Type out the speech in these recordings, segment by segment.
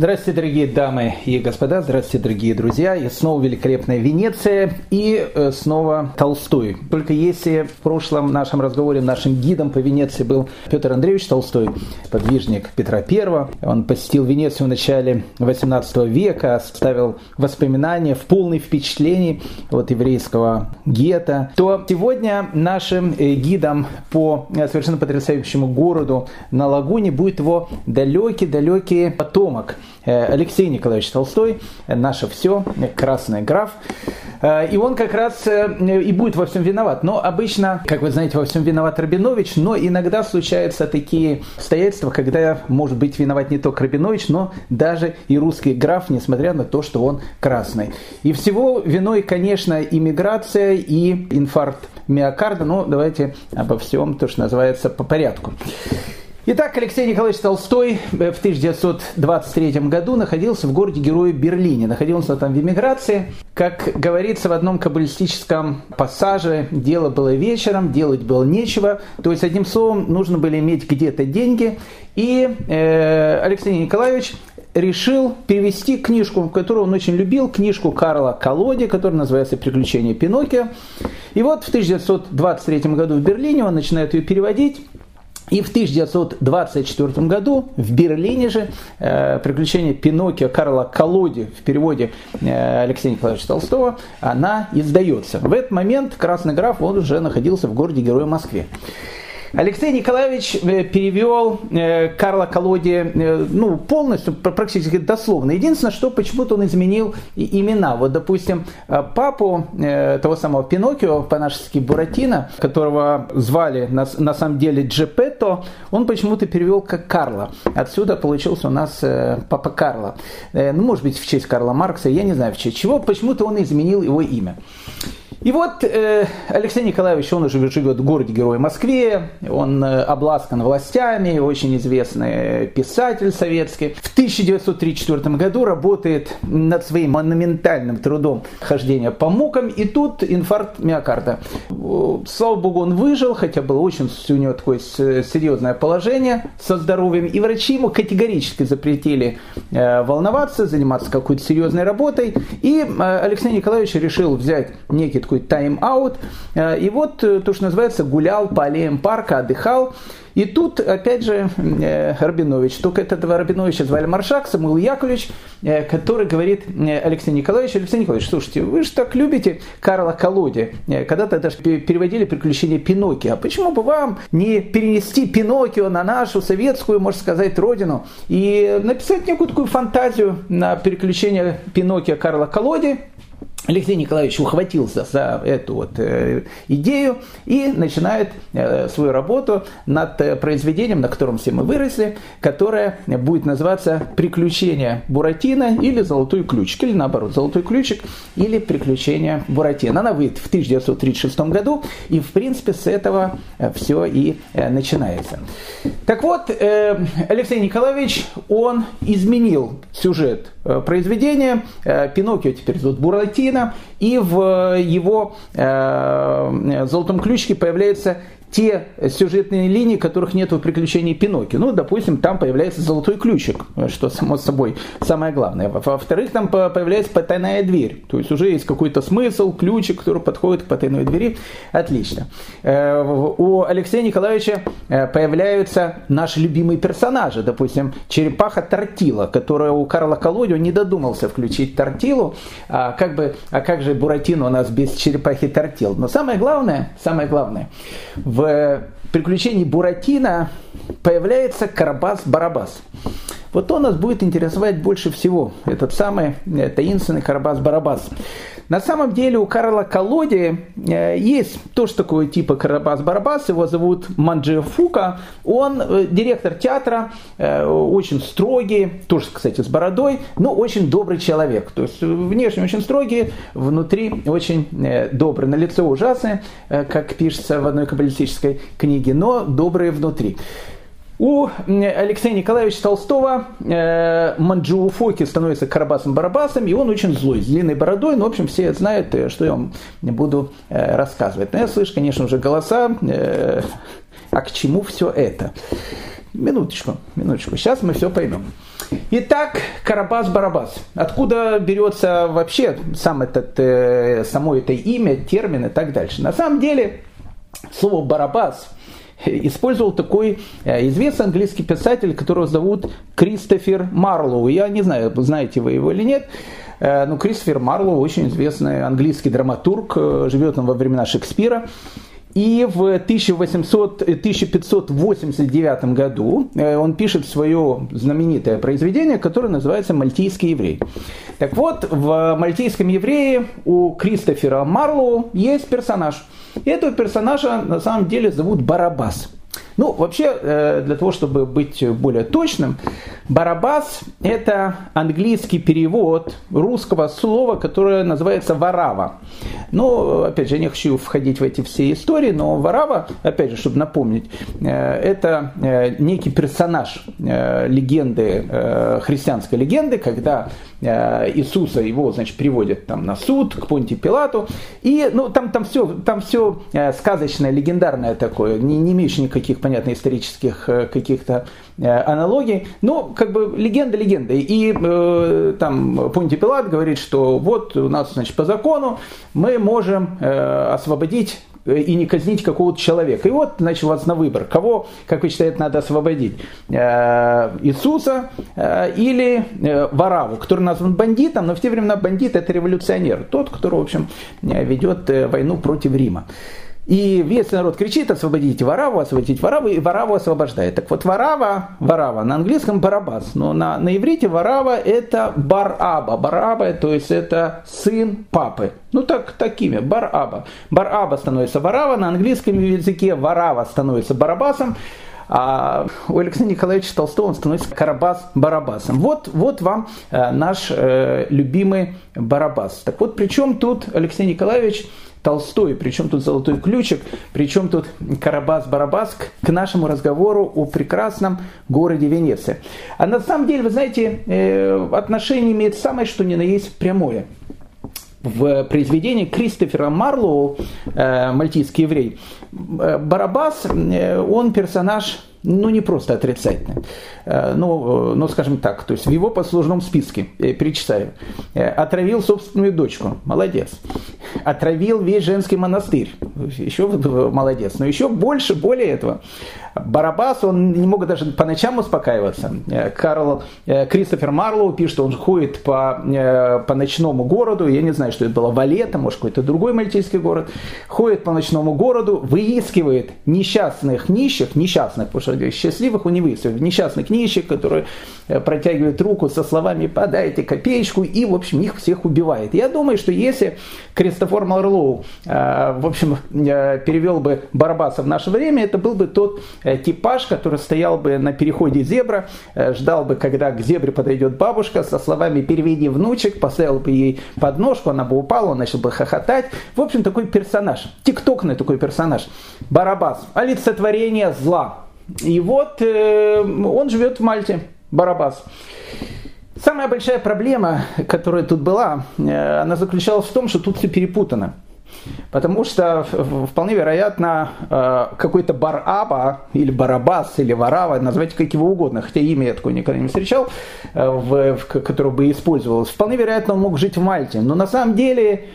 Здравствуйте, дорогие дамы и господа, здравствуйте, дорогие друзья. И снова великолепная Венеция и э, снова Толстой. Только если в прошлом нашем разговоре нашим гидом по Венеции был Петр Андреевич Толстой, подвижник Петра I, он посетил Венецию в начале 18 века, оставил воспоминания в полной впечатлении от еврейского гетто, то сегодня нашим э, гидом по э, совершенно потрясающему городу на Лагуне будет его далекий-далекий потомок – Алексей Николаевич Толстой, наше все, красный граф. Э, и он как раз э, и будет во всем виноват. Но обычно, как вы знаете, во всем виноват Рабинович, но иногда случаются такие обстоятельства, когда может быть виноват не только Рабинович, но даже и русский граф, несмотря на то, что он красный. И всего виной, конечно, иммиграция и инфаркт миокарда. Но давайте обо всем, то, что называется, по порядку. Итак, Алексей Николаевич Толстой в 1923 году находился в городе Героя Берлине. Находился там в эмиграции. Как говорится в одном каббалистическом пассаже, дело было вечером, делать было нечего. То есть, одним словом, нужно было иметь где-то деньги. И э, Алексей Николаевич решил перевести книжку, которую он очень любил, книжку Карла Колоди, которая называется «Приключения Пиноккио». И вот в 1923 году в Берлине он начинает ее переводить. И в 1924 году в Берлине же э, «Приключения Пиноккио» Карла Колоди в переводе э, Алексея Николаевича Толстого, она издается. В этот момент «Красный граф» он уже находился в городе-герое Москве. Алексей Николаевич э, перевел э, Карла Колоди э, ну, полностью, практически дословно. Единственное, что почему-то он изменил имена. Вот, допустим, папу того самого Пиноккио, по-нашески Буратино, которого звали на, на самом деле Джепетто, он почему-то перевел как Карла. Отсюда получился у нас папа Карла. Ну, может быть, в честь Карла Маркса, я не знаю в честь чего. Почему-то он изменил его имя. И вот э, Алексей Николаевич, он уже живет в городе-герой Москве, он э, обласкан властями, очень известный писатель советский. В 1934 году работает над своим монументальным трудом хождения по мукам, и тут инфаркт миокарда. Слава богу, он выжил, хотя было очень у него такое серьезное положение со здоровьем, и врачи ему категорически запретили э, волноваться, заниматься какой-то серьезной работой, и э, Алексей Николаевич решил взять некий такой тайм-аут. Э, и вот э, то, что называется, гулял по аллеям парка, отдыхал. И тут, опять же, э, Рабинович, только этого Рабиновича звали Маршак, Самуил Яковлевич, который говорит Алексей Николаевич, Алексей Николаевич, слушайте, вы же так любите Карла Колоди, когда-то даже переводили «Приключения Пиноккио». А почему бы вам не перенести Пиноккио на нашу советскую, можно сказать, родину и написать некую такую фантазию на переключение Пиноккио Карла Колоди, Алексей Николаевич ухватился за эту вот э, идею и начинает э, свою работу над э, произведением, на котором все мы выросли, которое будет называться «Приключения Буратино» или «Золотой ключик», или наоборот «Золотой ключик» или «Приключения Буратино». Она выйдет в 1936 году, и в принципе с этого все и начинается. Так вот, Алексей Николаевич, он изменил сюжет произведения. Пиноккио теперь зовут Буратино, Пушкина, и в его э, «Золотом ключике» появляется те сюжетные линии, которых нет в приключении Пиноккио. Ну, допустим, там появляется золотой ключик, что само собой самое главное. Во-вторых, там появляется потайная дверь. То есть уже есть какой-то смысл, ключик, который подходит к потайной двери. Отлично. Э, у Алексея Николаевича э, появляются наши любимые персонажи. Допустим, черепаха Тортила, которая у Карла Колоди не додумался включить Тортилу. А как, бы, а как же Буратино у нас без черепахи Тортил? Но самое главное, самое главное, в в приключении Буратино появляется Карабас-Барабас. Вот он нас будет интересовать больше всего, этот самый э, таинственный Карабас-Барабас. На самом деле у Карла Колоди э, есть тоже такое типа Карабас-Барабас, его зовут Манджи Фука. Он э, директор театра, очень строгий, тоже, кстати, с бородой, но очень добрый человек. То есть внешне очень строгий, внутри очень добрый. На лицо ужасное, как пишется в одной каббалистической книге, но добрый внутри. У Алексея Николаевича Толстого э, Манджу Фоки становится Карабасом-Барабасом, и он очень злой, с длинной бородой. Ну, в общем, все знают, э, что я вам буду э, рассказывать. Но я слышу, конечно, уже голоса, э, а к чему все это? Минуточку, минуточку. Сейчас мы все поймем. Итак, Карабас-Барабас. Откуда берется вообще сам этот, э, само это имя, термин и так дальше? На самом деле, слово «барабас» использовал такой э, известный английский писатель, которого зовут Кристофер Марлоу. Я не знаю, знаете вы его или нет. Э, но Кристофер Марлоу очень известный английский драматург, э, живет он во времена Шекспира. И в 1800, 1589 году он пишет свое знаменитое произведение, которое называется «Мальтийский еврей». Так вот, в «Мальтийском еврее» у Кристофера Марлоу есть персонаж – и этого персонажа на самом деле зовут Барабас. Ну, вообще, э, для того, чтобы быть более точным, Барабас – это английский перевод русского слова, которое называется «варава». Ну, опять же, я не хочу входить в эти все истории, но «варава», опять же, чтобы напомнить, э, это э, некий персонаж легенды, христианской легенды, когда Иисуса его, значит, приводят там на суд к Понти Пилату, и, ну, там, там все, там все сказочное, легендарное такое, не, не имеющее никаких, понятно, исторических каких-то аналогий, но как бы легенда легенда. И э, там Понти Пилат говорит, что вот у нас, значит, по закону мы можем э, освободить э, и не казнить какого-то человека. И вот, значит, вас на выбор, кого, как вы считаете, надо освободить? Э, Иисуса э, или Вараву, который назван бандитом, но в те времена бандит это революционер, тот, который, в общем, ведет войну против Рима. И весь народ кричит, освободите Вараву, освободите Вараву, и Вараву освобождает. Так вот, Варава, Варава, на английском Барабас, но на, на иврите Варава это Бараба. Бараба, то есть это сын папы. Ну так, такими, Бараба. Бараба становится Варава, на английском языке Варава становится Барабасом. А у Алексея Николаевича Толстого он становится Карабас Барабасом. Вот, вот вам э, наш э, любимый Барабас. Так вот, при чем тут Алексей Николаевич Толстой, причем тут золотой ключик, причем тут Карабас-Барабас к нашему разговору о прекрасном городе Венеция. А на самом деле, вы знаете, э, отношение имеет самое что ни на есть прямое. В произведении Кристофера Марлоу э, «Мальтийский еврей» э, Барабас, он персонаж ну, не просто отрицательный, ну, ну, скажем так, то есть в его послужном списке, перечисляю, отравил собственную дочку, молодец, отравил весь женский монастырь. Еще молодец. Но еще больше, более этого. Барабас, он не мог даже по ночам успокаиваться. Э, Карл э, Кристофер Марлоу пишет, что он ходит по, э, по ночному городу, я не знаю, что это было, Валета, может, какой-то другой мальтийский город, ходит по ночному городу, выискивает несчастных нищих, несчастных, потому что счастливых он не выискивает, несчастных нищих, которые протягивают руку со словами «подайте копеечку», и, в общем, их всех убивает. Я думаю, что если Кристофор Марлоу, в общем, перевел бы Барабаса в наше время, это был бы тот Э, типаж, который стоял бы на переходе зебра, э, ждал бы, когда к зебре подойдет бабушка со словами «переведи внучек», поставил бы ей подножку, она бы упала, он начал бы хохотать. В общем, такой персонаж, тиктокный такой персонаж. Барабас, олицетворение зла. И вот э, он живет в Мальте, Барабас. Самая большая проблема, которая тут была, она заключалась в том, что тут все перепутано. Потому что вполне вероятно э, какой-то Бараба или Барабас или Варава, называйте как его угодно, хотя имя я такое никогда не встречал, э, в, в, которое бы использовалось, вполне вероятно он мог жить в Мальте. Но на самом деле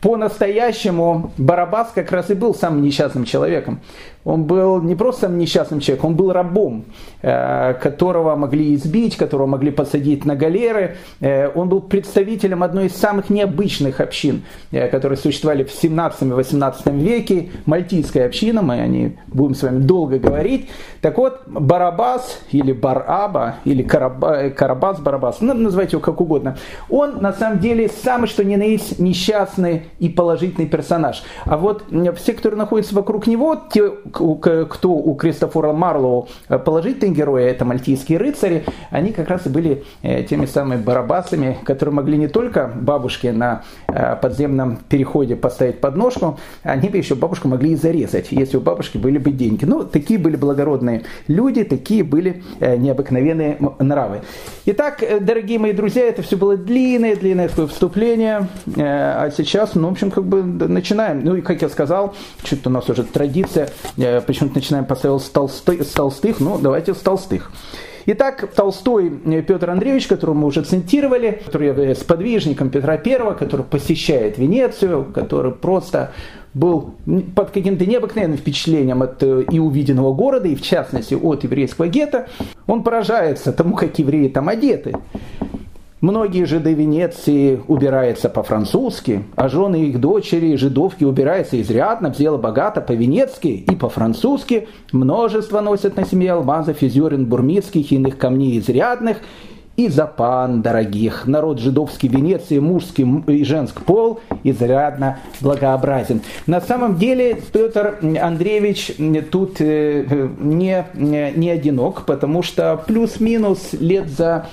по-настоящему Барабас как раз и был самым несчастным человеком. Он был не просто несчастным человеком, он был рабом, э, которого могли избить, которого могли посадить на галеры. Э, он был представителем одной из самых необычных общин, э, которые существовали в 17-18 веке. Мальтийская община, мы о ней будем с вами долго говорить. Так вот, Барабас или Бараба, или Карабас Барабас, ну, называйте его как угодно, он на самом деле самый что ни на есть несчастный и положительный персонаж. А вот все, которые находятся вокруг него, те, кто у Кристофора Марлоу э, положительные герои, это мальтийские рыцари, они как раз и были э, теми самыми барабасами, которые могли не только бабушке на э, подземном переходе поставить подножку, они бы еще бабушку могли и зарезать, если у бабушки были бы деньги. Ну, такие были благородные люди, такие были необыкновенные нравы. Итак, дорогие мои друзья, это все было длинное-длинное вступление, а сейчас, ну, в общем, как бы начинаем. Ну и, как я сказал, что-то у нас уже традиция, э, почему-то начинаем поставить с, толсты, с толстых, ну давайте с толстых. Итак, Толстой э, Петр Андреевич, которого мы уже цитировали, который является сподвижником Петра I, который посещает Венецию, который просто был под каким-то необыкновенным впечатлением от э, и увиденного города, и в частности от еврейского гетто, он поражается тому, как евреи там одеты. Многие жиды Венеции убираются по-французски, а жены их дочери, жидовки, убираются изрядно, взяло богато по-венецки и по-французски. Множество носят на себе алмазов, изюрин, бурмитских и иных камней изрядных, и запан дорогих. Народ жидовский Венеции, мужский и женский пол изрядно благообразен. На самом деле Петр Андреевич тут э, не, не одинок, потому что плюс-минус лет за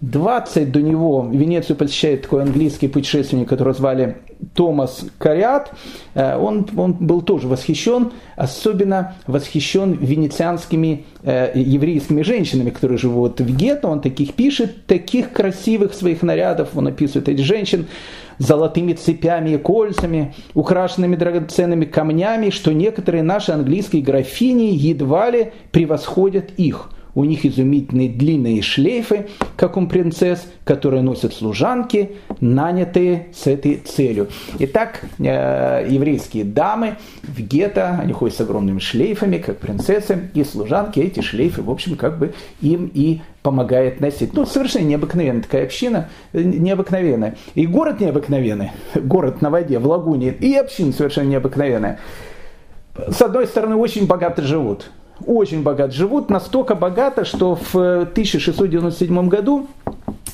20 до него Венецию посещает такой английский путешественник, которого звали Томас Кариат. Э, он, он был тоже восхищен, особенно восхищен венецианскими э, еврейскими женщинами, которые живут в гетто. Он таких пишет, таких красивых своих нарядов он описывает этих женщин золотыми цепями и кольцами, украшенными драгоценными камнями, что некоторые наши английские графини едва ли превосходят их – у них изумительные длинные шлейфы, как у принцесс, которые носят служанки, нанятые с этой целью. Итак, э, еврейские дамы в гетто, они ходят с огромными шлейфами, как принцессы, и служанки эти шлейфы, в общем, как бы им и помогает носить. Ну, совершенно необыкновенная такая община, э, необыкновенная. И город необыкновенный, город на воде, в лагуне, и община совершенно необыкновенная. С одной стороны, очень богато живут очень богат. Живут, настолько богато, что в 1697 году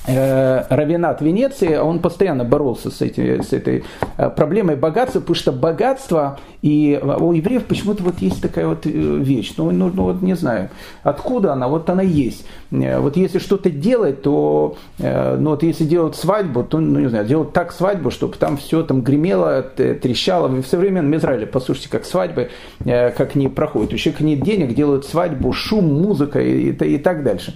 э, Равинат Венеции, он постоянно боролся с, эти, с этой э, проблемой богатства, потому что богатство и у евреев почему-то вот есть такая вот э, вещь, ну, ну, ну вот не знаю, откуда она, вот она есть. Вот если что-то делать, то, ну вот если делать свадьбу, то, ну не знаю, делать так свадьбу, чтобы там все там гремело, трещало. В современном Израиле, послушайте, как свадьбы, как они проходят. У человека нет денег, делают свадьбу, шум, музыка и, и, и так дальше.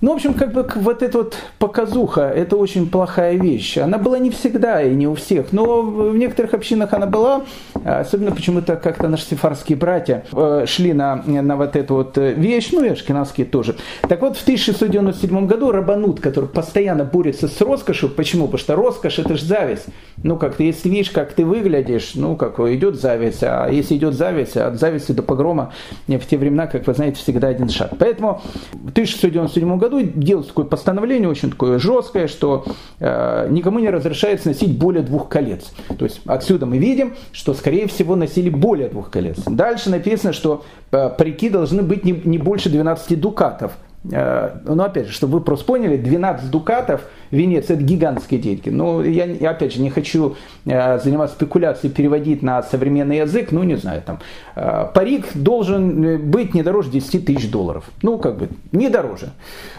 Ну, в общем, как бы вот эта вот показуха, это очень плохая вещь. Она была не всегда и не у всех, но в некоторых общинах она была, особенно почему-то как-то наши сефарские братья э, шли на, на вот эту вот вещь, ну и ашкенадские тоже. Так вот, в 1697 году Рабанут, который постоянно борется с роскошью, почему? Потому что роскошь это же зависть. Ну, как ты, если видишь, как ты выглядишь, ну, как идет зависть, а если идет зависть, от зависти до погрома в те времена, как вы знаете, всегда один шаг. Поэтому в 1697 году делается такое постановление очень такое жесткое, что э, никому не разрешается носить более двух колец. То есть отсюда мы видим, что скорее всего носили более двух колец. Дальше написано, что э, парики должны быть не, не больше 12 дукатов. Э, но опять же, чтобы вы просто поняли, 12 дукатов в Венеции это гигантские деньги. Я, я опять же не хочу э, заниматься спекуляцией, переводить на современный язык, ну не знаю, там э, парик должен быть не дороже 10 тысяч долларов. Ну, как бы, не дороже.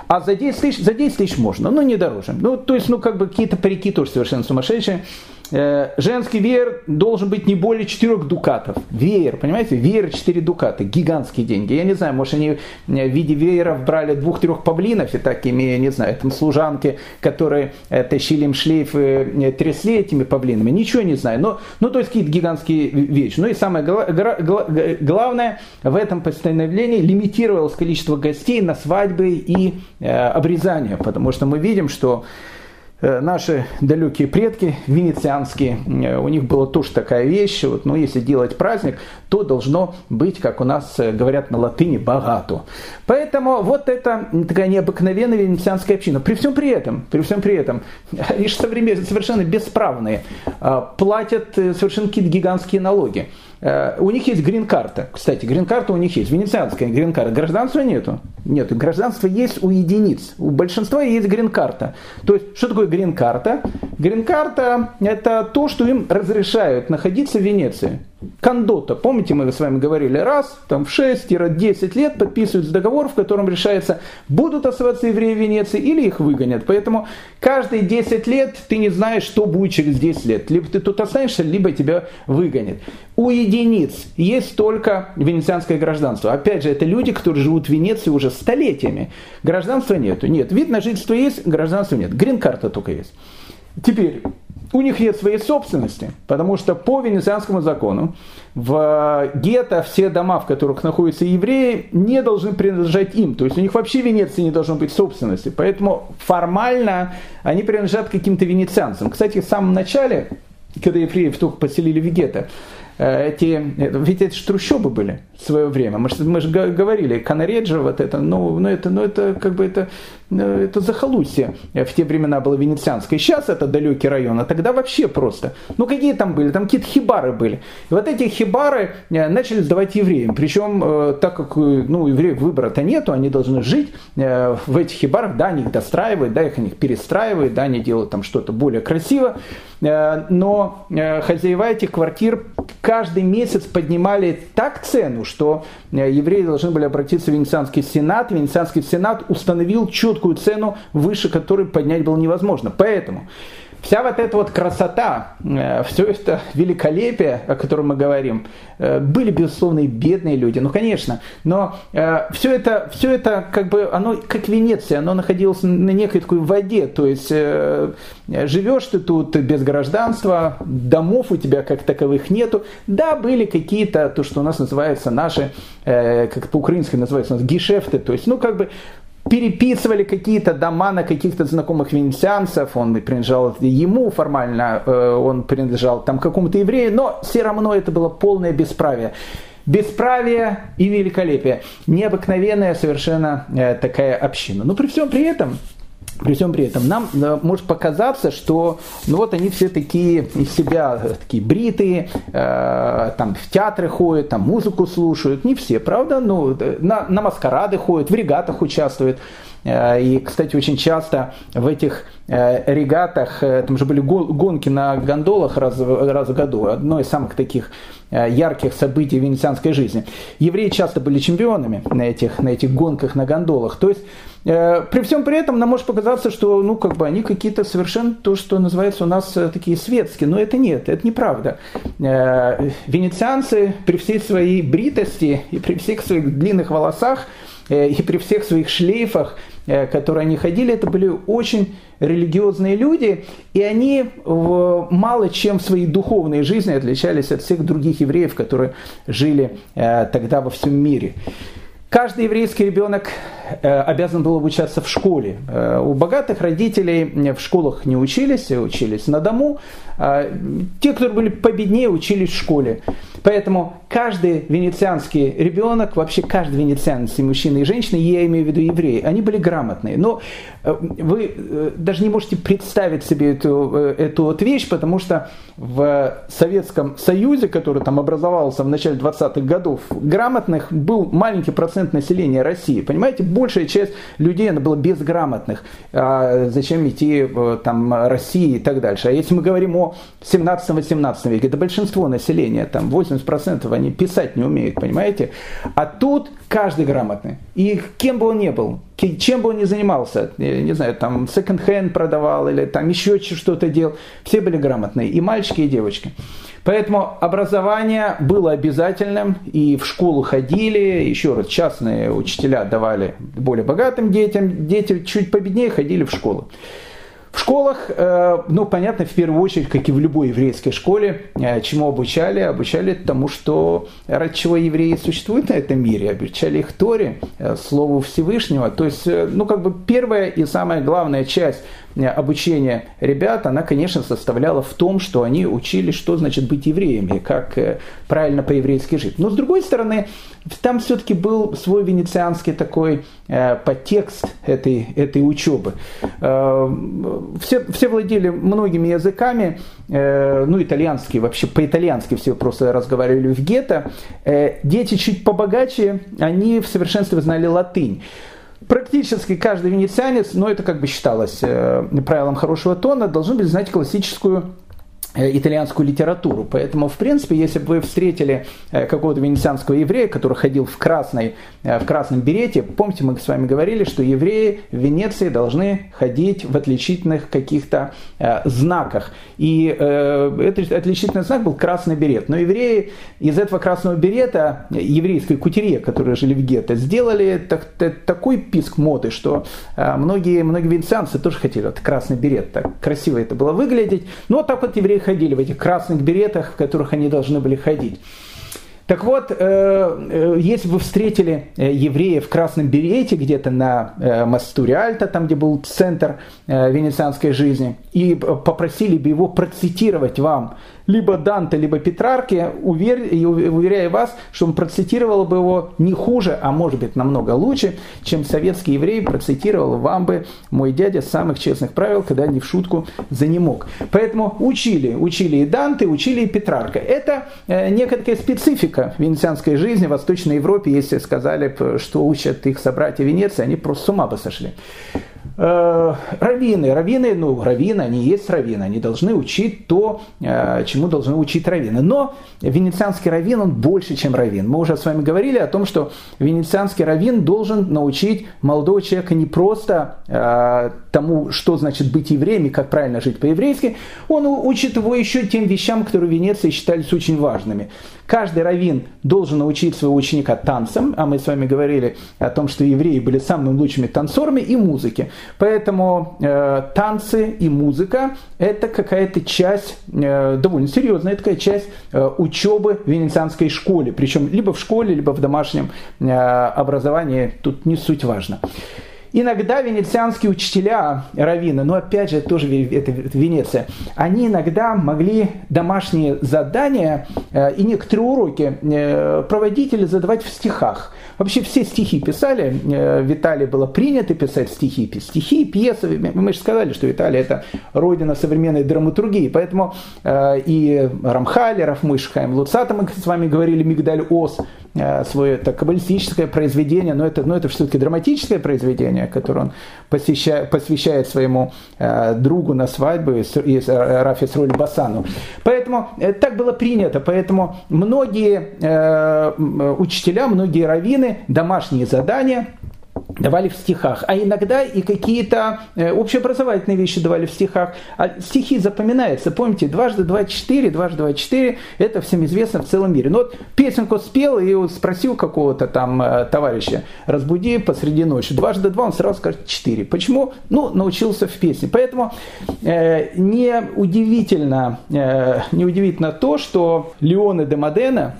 А за 10 тысяч, за 10 тысяч можно, но не дороже. Ну, то есть, ну, как бы какие-то парики тоже совершенно сумасшедшие. Э, женский веер должен быть не более 4 дукатов. Веер, понимаете? Веер 4 дуката. Гигантские деньги. Я не знаю, может они э, в виде вееров брали двух-трех павлинов и такими, не знаю, там служанки, которые э, тащили им шлейфы, трясли этими павлинами. Ничего не знаю. Но, ну, то есть какие-то гигантские вещи. Ну и самое главное, в этом постановлении лимитировалось количество гостей на свадьбы и обрезания. Потому что мы видим, что наши далекие предки, венецианские, э, у них была тоже такая вещь, вот, но если делать праздник, то должно быть, как у нас э, говорят на латыни, богато. Поэтому вот это такая необыкновенная венецианская община. При всем при этом, при всем при этом, они же совершенно бесправные, платят совершенно какие-то гигантские налоги. Э, у них есть грин-карта. Кстати, грин-карта у них есть. Венецианская грин-карта. Гражданства нету. Нет, гражданство есть у единиц. У большинства есть грин-карта. То есть, что такое грин-карта? Грин-карта – это то, что им разрешают находиться в Венеции. Кондота, помните, мы с вами говорили, раз, там в 6-10 лет подписывается договор, в котором решается, будут оставаться евреи в Венеции или их выгонят. Поэтому каждые 10 лет ты не знаешь, что будет через 10 лет. Либо ты тут останешься, либо тебя выгонят. У единиц есть только венецианское гражданство. Опять же, это люди, которые живут в Венеции уже столетиями. Гражданства нету. Нет, вид на жительство есть, гражданства нет. Грин-карта только есть. Теперь, у них нет своей собственности, потому что по венецианскому закону в гетто все дома, в которых находятся евреи, не должны принадлежать им. То есть у них вообще в Венеции не должно быть собственности. Поэтому формально они принадлежат каким-то венецианцам. Кстати, в самом начале, когда евреев только поселили в гетто, эти, ведь это же трущобы были в свое время. Мы же, мы же говорили, Канареджа, вот это, ну, ну, это, ну, это как бы это, ну, это захолустье в те времена было венецианское. Сейчас это далекий район, а тогда вообще просто. Ну, какие там были? Там какие-то хибары были. И вот эти хибары э, начали сдавать евреям. Причем, э, так как ну, евреев выбора-то нету, они должны жить в этих хибарах, да, они их достраивают, да, их, они перестраивают, да, они делают там что-то более красиво. Но хозяева этих квартир каждый месяц поднимали так цену, что э, евреи должны были обратиться в Венецианский сенат. Венецианский сенат установил четкую цену, выше которой поднять было невозможно. Поэтому Вся вот эта вот красота, э, все это великолепие, о котором мы говорим, э, были, безусловно, и бедные люди, ну, конечно, но э, все это, все это как бы, оно как Венеция, оно находилось на некой такой воде, то есть живешь ты тут без гражданства, домов у тебя как таковых нету, да, были какие-то, то, что у нас называется наши, как по-украински называется, у нас гешефты, то есть, ну, как бы переписывали какие-то дома на каких-то знакомых венецианцев, он принадлежал ему формально, э, он принадлежал там какому-то еврею, но все равно это было полное бесправие. Бесправие и великолепие. Необыкновенная совершенно э, такая община. Но при всем при этом при всем при этом нам э, может показаться, что ну вот они все такие из себя э, такие бритые, э, там в театры ходят, там музыку слушают. Не все, правда? Ну, э, на, на маскарады ходят, в регатах участвуют. И, кстати, очень часто в этих регатах, там же были гонки на гондолах раз, раз в году, одно из самых таких ярких событий венецианской жизни. Евреи часто были чемпионами на этих, на этих гонках на гондолах. То есть Э, при всем при этом нам может показаться, что ну, как бы они какие-то совершенно то, что называется у нас э, такие светские, но это нет, это неправда. Э, венецианцы при всей своей бритости и при всех своих длинных волосах и при всех своих шлейфах, которые они ходили, это были очень религиозные люди, и они мало чем в своей духовной жизни отличались от всех других евреев, которые жили тогда во всем мире. Каждый еврейский ребенок э, обязан был обучаться в школе. Э, у богатых родителей в школах не учились, учились на дому. А те, которые были победнее, учились в школе. Поэтому каждый венецианский ребенок, вообще каждый венецианский мужчина и женщина, я имею в виду евреи, они были грамотные. Но э, вы даже не можете представить себе эту, эту вот вещь, потому что в Советском Союзе, который там образовался в начале 20-х годов, грамотных был маленький процент населения России. Понимаете, большая часть людей она была безграмотных. А зачем идти в там, России и так дальше. А если мы говорим о 17-18 веке, это большинство населения, там 80% они писать не умеют, понимаете? А тут каждый грамотный. И кем бы он ни был, чем бы он ни занимался, не знаю, там секонд-хенд продавал или там еще что-то делал, все были грамотные, и мальчики, и девочки. Поэтому образование было обязательным, и в школу ходили, еще раз, частные учителя давали более богатым детям, дети чуть победнее ходили в школу. В школах, э, ну, понятно, в первую очередь, как и в любой еврейской школе, э, чему обучали? Обучали тому, что ради чего евреи существуют на этом мире. Обучали их Торе, э, Слову Всевышнего. То есть, ну, как бы первая и самая главная часть обучения ребят, она, конечно, составляла в том, что они учили, что значит быть евреями, как э, правильно по-еврейски жить. Но с другой стороны, там все-таки был свой венецианский такой э, подтекст этой, этой учебы. Э, все, все владели многими языками, ну, итальянский, вообще по-итальянски все просто разговаривали в гетто. Дети чуть побогаче, они в совершенстве знали латынь практически каждый венецианец, но это как бы считалось э, правилом хорошего тона, должен был знать классическую итальянскую литературу. Поэтому, в принципе, если бы вы встретили э, какого-то венецианского еврея, который ходил в, красной, э, в красном берете, помните, мы с вами говорили, что евреи в Венеции должны ходить в отличительных каких-то знаках. И этот отличительный знак был красный берет. Но евреи из этого красного берета, еврейской кутерье, которые жили в гетто, сделали так, так, такой писк моды, что многие, многие венецианцы тоже хотели вот красный берет. Так красиво это было выглядеть. Но так вот евреи ходили в этих красных беретах, в которых они должны были ходить. Так вот, э, э, если вы встретили э, еврея в красном берете где-то на мосту Риальто, там где был центр венецианской жизни, и попросили бы его процитировать вам либо Данте, либо Петрарки, увер... и уверяю вас, что он процитировал бы его не хуже, а может быть намного лучше, чем советский еврей процитировал вам бы мой дядя самых честных правил, когда не в шутку за не мог. Поэтому учили, учили и Данте, учили и Петрарка. Это э, некая специфика венецианской жизни в Восточной Европе, если сказали, что учат их собратья Венеции, они просто с ума бы сошли. Э, раввины, раввины, ну, раввины, они есть раввины, они должны учить то, э, чему должны учить раввины. Но венецианский раввин, он больше, чем раввин. Мы уже с вами говорили о том, что венецианский раввин должен научить молодого человека не просто э, тому, что значит быть евреем и как правильно жить по-еврейски, он учит его еще тем вещам, которые в Венеции считались очень важными. Каждый раввин должен научить своего ученика танцам, а мы с вами говорили о том, что евреи были самыми лучшими танцорами и музыки. Поэтому э, танцы и музыка – это какая-то часть, э, довольно серьезная такая часть э, учебы в венецианской школе. Причем либо в школе, либо в домашнем э, образовании, тут не суть важно. Иногда венецианские учителя, раввины, но опять же, тоже это Венеция, они иногда могли домашние задания э, и некоторые уроки э, проводить или задавать в стихах. Вообще все стихи писали, э, было принято писать стихи, стихи, пьесы. Мы же сказали, что Италия это родина современной драматургии, поэтому и Рамхали, Рафмыш, Хайм Луцата, мы с вами говорили, Мигдаль Ос, свое это каббалистическое произведение, но это, но это все-таки драматическое произведение, которое он посвящает, посвящает своему э, другу на свадьбу из, из Рафис Роль Басану. Поэтому э, так было принято, поэтому многие э, учителя, многие раввины домашние задания – давали в стихах, а иногда и какие-то э, общеобразовательные вещи давали в стихах. А стихи запоминаются, помните, дважды два четыре, дважды два четыре, это всем известно в целом мире. Но вот песенку спел и спросил какого-то там э, товарища, разбуди посреди ночи, дважды два, он сразу скажет четыре. Почему? Ну, научился в песне. Поэтому э, не удивительно, э, не удивительно то, что Леоне де Модена,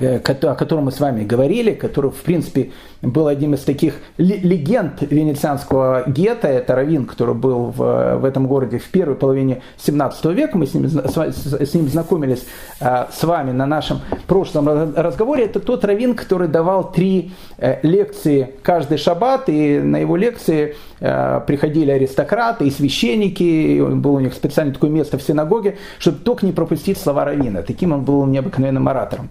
э, о котором мы с вами говорили, который, в принципе, был одним из таких легенд венецианского гетто. Это Равин, который был в, в этом городе в первой половине 17 века. Мы с ним, с ним знакомились а, с вами на нашем прошлом разговоре. Это тот Равин, который давал три э, лекции каждый шаббат. И на его лекции э, приходили аристократы и священники. И было у них специальное такое место в синагоге, чтобы только не пропустить слова Равина. Таким он был необыкновенным оратором.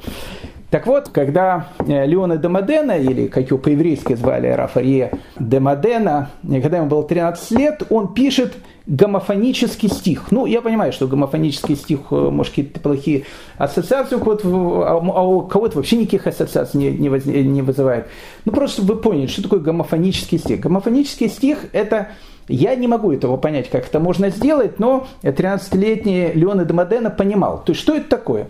Так вот, когда э, Леона де Модена, или как его по-еврейски звали Рафарье де Модена, когда ему было 13 лет, он пишет гомофонический стих. Ну, я понимаю, что гомофонический стих, э, может, какие-то плохие ассоциации кого-то, а, а у кого-то вообще никаких ассоциаций не, не, не вызывает. Ну, просто чтобы вы поняли, что такое гомофонический стих. Гомофонический стих – это я не могу этого понять, как это можно сделать, но 13-летний Леон Эдемодена понимал. То есть, что это такое?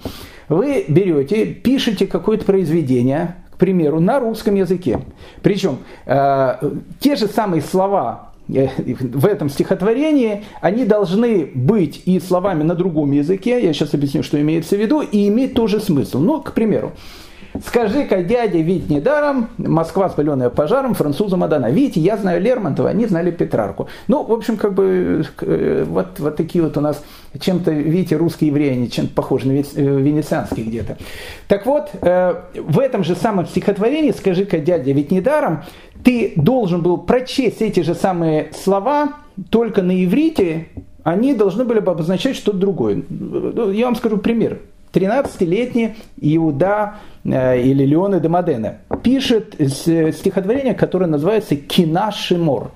Вы берете, пишете какое-то произведение, к примеру, на русском языке. Причем э, те же самые слова э, в этом стихотворении, они должны быть и словами на другом языке, я сейчас объясню, что имеется в виду, и иметь тоже смысл. Ну, к примеру, Скажи-ка, дядя, ведь недаром, Москва, спаленная пожаром, французам отдана. Видите, я знаю Лермонтова, они знали Петрарку. Ну, в общем, как бы, э, вот, вот такие вот у нас, чем-то, видите, русские евреи, они чем-то похожи на э, венецианские где-то. Так вот, э, в этом же самом стихотворении, скажи-ка, дядя, ведь недаром, ты должен был прочесть эти же самые слова, только на иврите, они должны были бы обозначать что-то другое. Я вам скажу пример. 13-летний Иуда э, или Леоне де Модена пишет стихотворение, которое называется «Кина Шимор».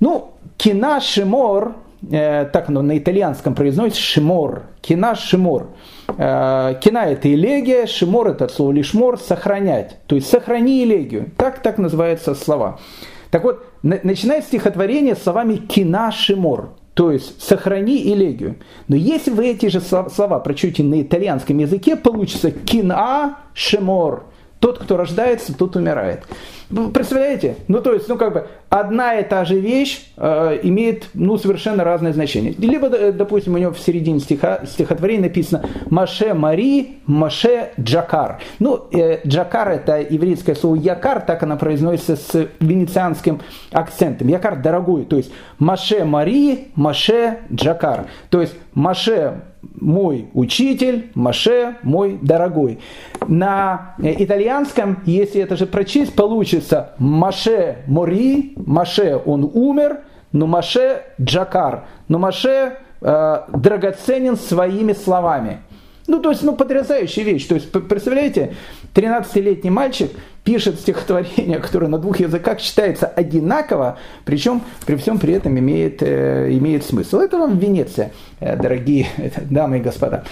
Ну, «Кина Шимор» э, так оно на итальянском произносится, шимор, кина шимор. Э, кина это элегия, шимор это от слова лишмор, сохранять. То есть сохрани элегию. Так, так называются слова. Так вот, начинает стихотворение словами кина шимор. То есть сохрани элегию. Но если вы эти же слова прочтете на итальянском языке, получится кина шимор. Тот, кто рождается, тот умирает. Вы представляете? Ну, то есть, ну, как бы, одна и та же вещь э, имеет, ну, совершенно разное значение. Либо, допустим, у него в середине стиха, стихотворения написано «Маше Мари, Маше Джакар». Ну, э, Джакар – это еврейское слово «якар», так оно произносится с венецианским акцентом. «Якар» – дорогой, то есть «Маше Мари, Маше Джакар». То есть «Маше мой учитель, Маше, мой дорогой. На э, итальянском, если это же прочесть, получится Маше Мори, Маше он умер, но Маше Джакар, но Маше э, драгоценен своими словами. Ну, то есть, ну, потрясающая вещь. То есть, представляете, 13-летний мальчик пишет стихотворение, которое на двух языках читается одинаково, причем при всем при этом имеет, э, имеет смысл. Это вам Венеция, э, дорогие дамы и господа.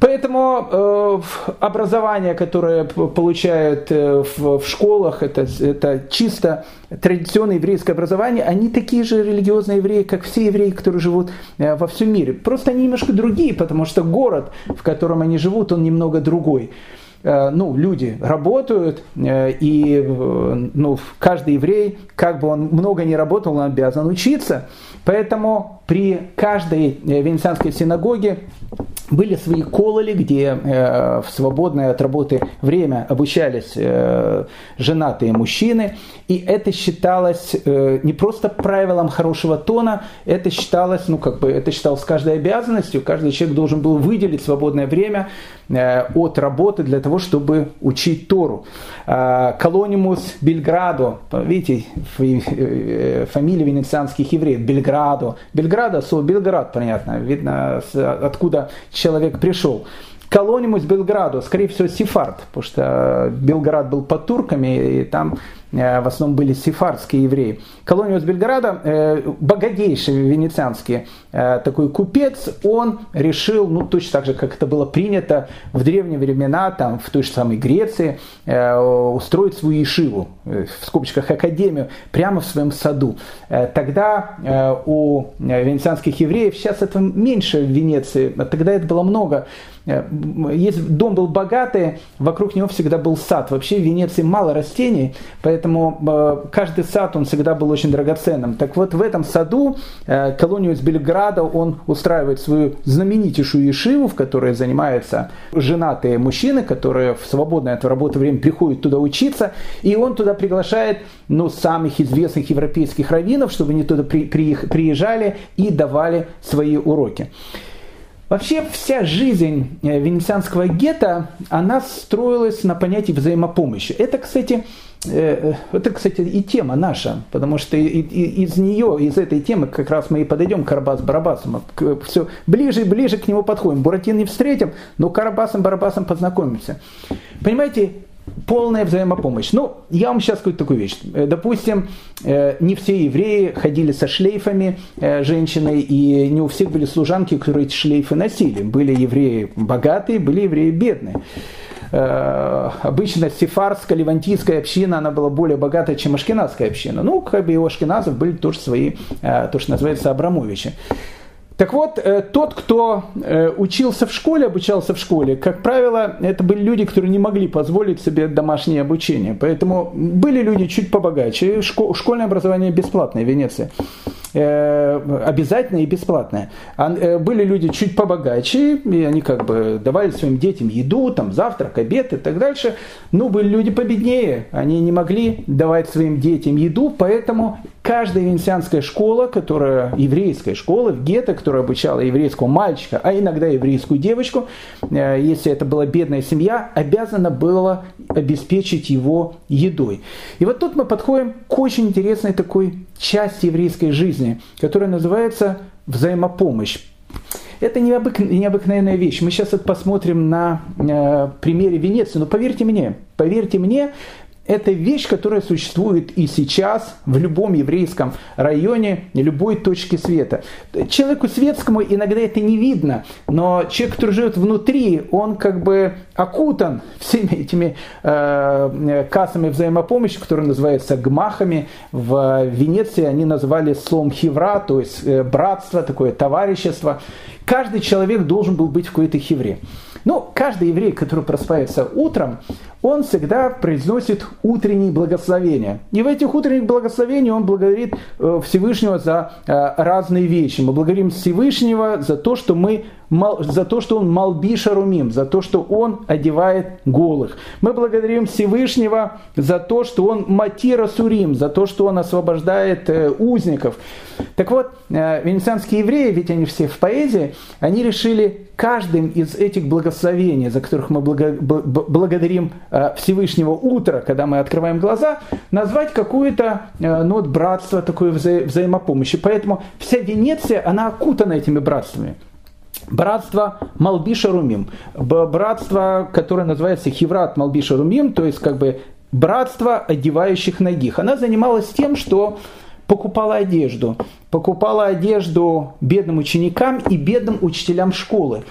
Поэтому э, образование, которое получают э, в, школах, это, это чисто традиционное еврейское образование, они такие же религиозные евреи, как все евреи, которые живут э, во всем мире. Просто они немножко другие, потому что город, в котором они живут, он немного другой. Ну, люди работают, и ну, каждый еврей, как бы он много не работал, он обязан учиться. Поэтому при каждой венецианской синагоге были свои кололи, где в свободное от работы время обучались женатые мужчины. И это считалось не просто правилом хорошего тона, это считалось, ну как бы, это считалось каждой обязанностью. Каждый человек должен был выделить свободное время от работы для того, чтобы учить Тору. Колонимус Бельградо, видите, э, фамилия венецианских евреев, Бельградо. Бельградо, слово Белград, понятно, видно, откуда человек пришел. Колонимус Белграду, скорее всего, Сефард, потому что Белград был под турками, и там Э, в основном были сефардские евреи. Колониус Бельграда, э, богатейший венецианский э, такой купец, он решил, ну точно так же, как это было принято в древние времена, там в той же самой Греции, устроить свою ешиву, в скобочках академию, прямо в своем саду. Тогда у венецианских евреев, сейчас это меньше в Венеции, а тогда это было много, есть, дом был богатый, вокруг него всегда был сад. Вообще в Венеции мало растений, поэтому э, каждый сад, он всегда был очень драгоценным. Так вот, в этом саду э, колонию из Бельграда, он устраивает свою знаменитейшую ешиву, в которой занимаются женатые мужчины, которые в свободное от работы время приходят туда учиться, и он туда приглашает ну, самых известных европейских раввинов, чтобы они туда при, при, приезжали и давали свои уроки. Вообще вся жизнь э, венецианского гетто, она строилась на понятии взаимопомощи. Это, кстати, э, это, кстати, и тема наша, потому что из нее, из этой темы как раз мы и подойдем к Карабас-Барабасам. Все ближе и ближе к нему подходим. Буратин не встретим, но Карабасом-Барабасом познакомимся. Понимаете, полная взаимопомощь. Ну, я вам сейчас скажу такую вещь. Э, допустим, э, не все евреи ходили со шлейфами э, женщины, и не у всех были служанки, которые эти шлейфы носили. Были евреи богатые, были евреи бедные. Обычно сефарская, левантийская община, она была более богатая, чем ашкенадская община. Ну, как бы и у ашкеназов были тоже свои, то, что называется, Абрамовичи. Так вот, э, тот, кто э, учился в школе, обучался в школе, как правило, это были люди, которые не могли позволить себе домашнее обучение. Поэтому были люди чуть побогаче. Школьное образование бесплатное в Венеции. Э, обязательное и бесплатное. А, были люди чуть побогаче, и они как бы давали своим детям еду, там, завтрак, обед и так дальше. Ну, были люди победнее, они не могли давать своим детям еду, поэтому каждая венецианская школа, которая еврейская школа в гетто, которая обучала еврейского мальчика, а иногда еврейскую девочку, э, если это была бедная семья, обязана была обеспечить его едой. И вот тут мы подходим к очень интересной такой части еврейской жизни, которая называется взаимопомощь. Это необык... необыкновенная вещь. Мы сейчас посмотрим на э, примере Венеции. Но поверьте мне, поверьте мне, это вещь, которая существует и сейчас в любом еврейском районе, любой точке света. Человеку светскому иногда это не видно, но человек, который живет внутри, он как бы окутан всеми этими э, кассами взаимопомощи, которые называются гмахами. В Венеции они называли словом хевра, то есть э, братство, такое товарищество. Каждый человек должен был быть в какой-то хевре. Ну, каждый еврей, который просыпается утром, он всегда произносит утренние благословения. И в этих утренних благословениях он благодарит э, Всевышнего за э, разные вещи. Мы благодарим Всевышнего за то, что мы за то, что он Малбиша Румим, за то, что он одевает голых. Мы благодарим Всевышнего за то, что он Матира Сурим, за то, что он освобождает э, узников. Так вот, венецианские евреи, ведь они все в поэзии, они решили каждым из этих благословений, за которых мы благодарим Всевышнего утра, когда мы открываем глаза, назвать какое-то э, ну, вот, братство, такое вза взаимопомощи. Поэтому вся Венеция, она окутана этими братствами. Братство Малбиша Румим, братство, которое называется Хиврат Малбиша Румим, то есть как бы братство одевающих ногих. Она занималась тем, что покупала одежду. Покупала одежду бедным ученикам и бедным учителям школы.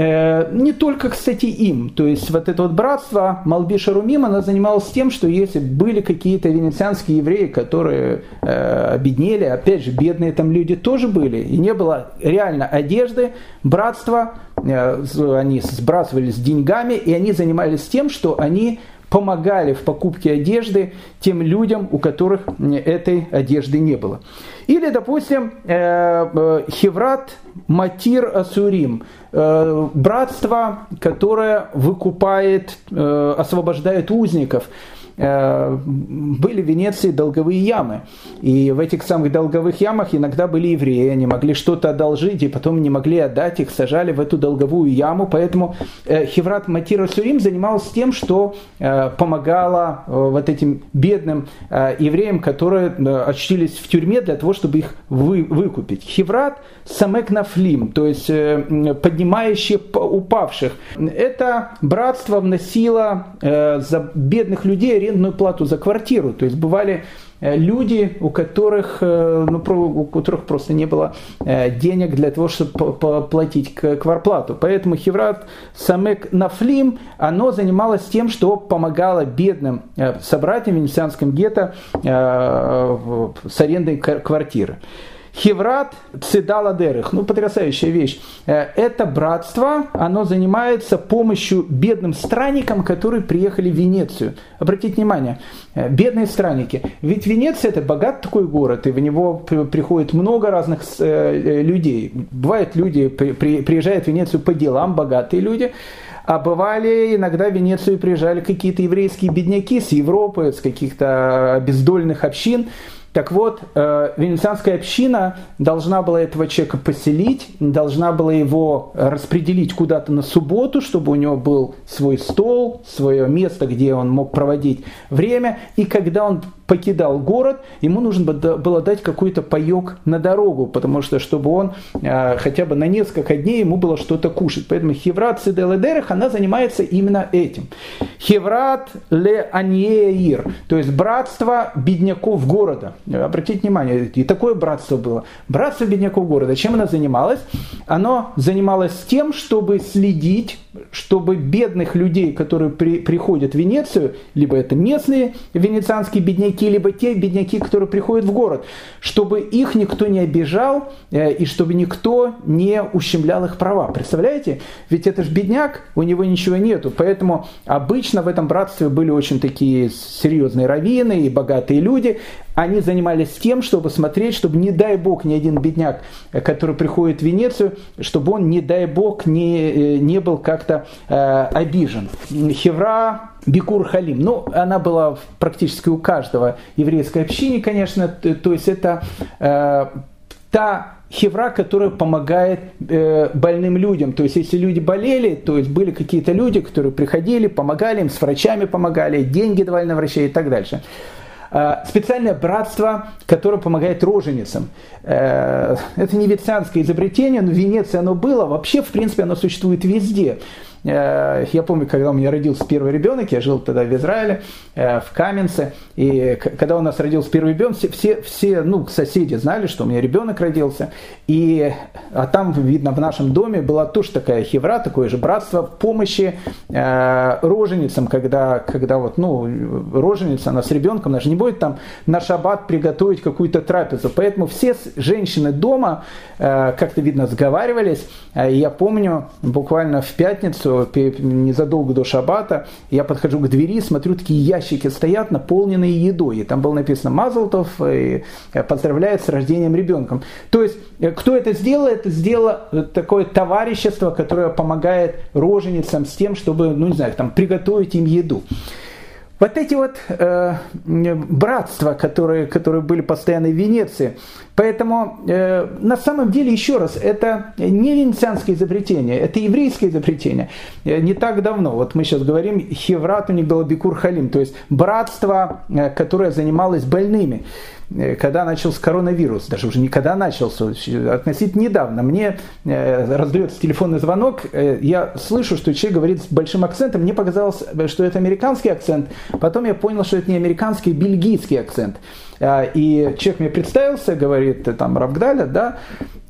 Э, не только, кстати, им. То есть вот это вот братство Малбиша Румим, она занималась тем, что если были какие-то венецианские евреи, которые э, обеднели, опять же, бедные там люди тоже были, и не было реально одежды, братство, э, они сбрасывались деньгами, и они занимались тем, что они помогали в покупке одежды тем людям, у которых этой одежды не было. Или, допустим, э, э, Хеврат Матир Асурим, э, братство, которое выкупает, освобождает узников – были в Венеции долговые ямы. И в этих самых долговых ямах иногда были евреи, они могли что-то одолжить и потом не могли отдать, их сажали в эту долговую яму. Поэтому э, Хеврат Матира Сурим занимался тем, что э, помогала вот этим бедным евреям, которые очутились в тюрьме для того, чтобы их вы, выкупить. Хеврат Самек Нафлим, то есть поднимающие упавших. Это братство вносило за бедных людей арендную плату за квартиру. То есть бывали э, люди, у которых, э, ну, у которых просто не было э, денег для того, чтобы платить кварплату. Поэтому Хеврат Самек Нафлим, оно занималось тем, что помогало бедным собратьям в венецианском гетто с арендой квартиры. Хеврат Цидала Дерых. Ну, потрясающая вещь. Э, это братство, оно занимается помощью бедным странникам, которые приехали в Венецию. Обратите внимание, э, бедные странники. Ведь Венеция это богат такой город, и в него приходит много разных э, людей. Бывают люди, приезжают в Венецию по делам, богатые люди, а бывали иногда в Венецию приезжали какие-то еврейские бедняки с Европы, с каких-то обездольных общин, так вот, э, венецианская община должна была этого человека поселить, должна была его распределить куда-то на субботу, чтобы у него был свой стол, свое место, где он мог проводить время. И когда он покидал город, ему нужно было дать какой-то паек на дорогу, потому что, чтобы он э, хотя бы на несколько дней ему было что-то кушать. Поэтому Хеврат Сиделедерах, она занимается именно этим. Хеврат Ле Аньеир, то есть братство бедняков города. Обратите внимание, и такое братство было. Братство бедняков города. Чем оно занималось? Оно занималось тем, чтобы следить чтобы бедных людей, которые при, приходят в Венецию, либо это местные венецианские бедняки, либо те бедняки, которые приходят в город, чтобы их никто не обижал э, и чтобы никто не ущемлял их права. Представляете? Ведь это же бедняк, у него ничего нету. Поэтому обычно в этом братстве были очень такие серьезные раввины и богатые люди. Они занимались тем, чтобы смотреть, чтобы, не дай бог, ни один бедняк, э, который приходит в Венецию, чтобы он, не дай бог, не, э, не был как-то э, обижен. Хевра Бикур Халим. Ну, она была практически у каждого еврейской общины, конечно. То есть это э, та хевра, которая помогает э, больным людям. То есть, если люди болели, то есть были какие-то люди, которые приходили, помогали им, с врачами помогали, деньги давали на врачей и так дальше. Э, специальное братство, которое помогает роженицам. Э, это не венецианское изобретение, но в Венеции оно было. Вообще, в принципе, оно существует везде. Я помню, когда у меня родился первый ребенок, я жил тогда в Израиле, в Каменце, и когда у нас родился первый ребенок, все, все ну, соседи знали, что у меня ребенок родился, и, а там, видно, в нашем доме была тоже такая хевра, такое же братство помощи э, роженицам, когда, когда вот, ну, роженица, она с ребенком, она же не будет там на шаббат приготовить какую-то трапезу. Поэтому все женщины дома э, как-то, видно, сговаривались. Э, я помню, буквально в пятницу, незадолго до шаббата, я подхожу к двери, смотрю, такие ящики стоят, наполненные едой. И там было написано «Мазлтов» э, «Поздравляет с рождением ребенком». То есть, э, кто это сделал? Это сделало такое товарищество, которое помогает роженицам с тем, чтобы, ну не знаю, там, приготовить им еду. Вот эти вот э, братства, которые, которые были постоянно в Венеции. Поэтому э, на самом деле, еще раз, это не венецианское изобретение, это еврейское изобретение. Э, не так давно, вот мы сейчас говорим, Хеврат у них было Бикур Халим, то есть братство, э, которое занималось больными. Э, когда начался коронавирус, даже уже не когда начался, относительно недавно, мне э, раздается телефонный звонок, э, я слышу, что человек говорит с большим акцентом, мне показалось, что это американский акцент, потом я понял, что это не американский, а бельгийский акцент. И человек мне представился, говорит, там, Равгдаля, да,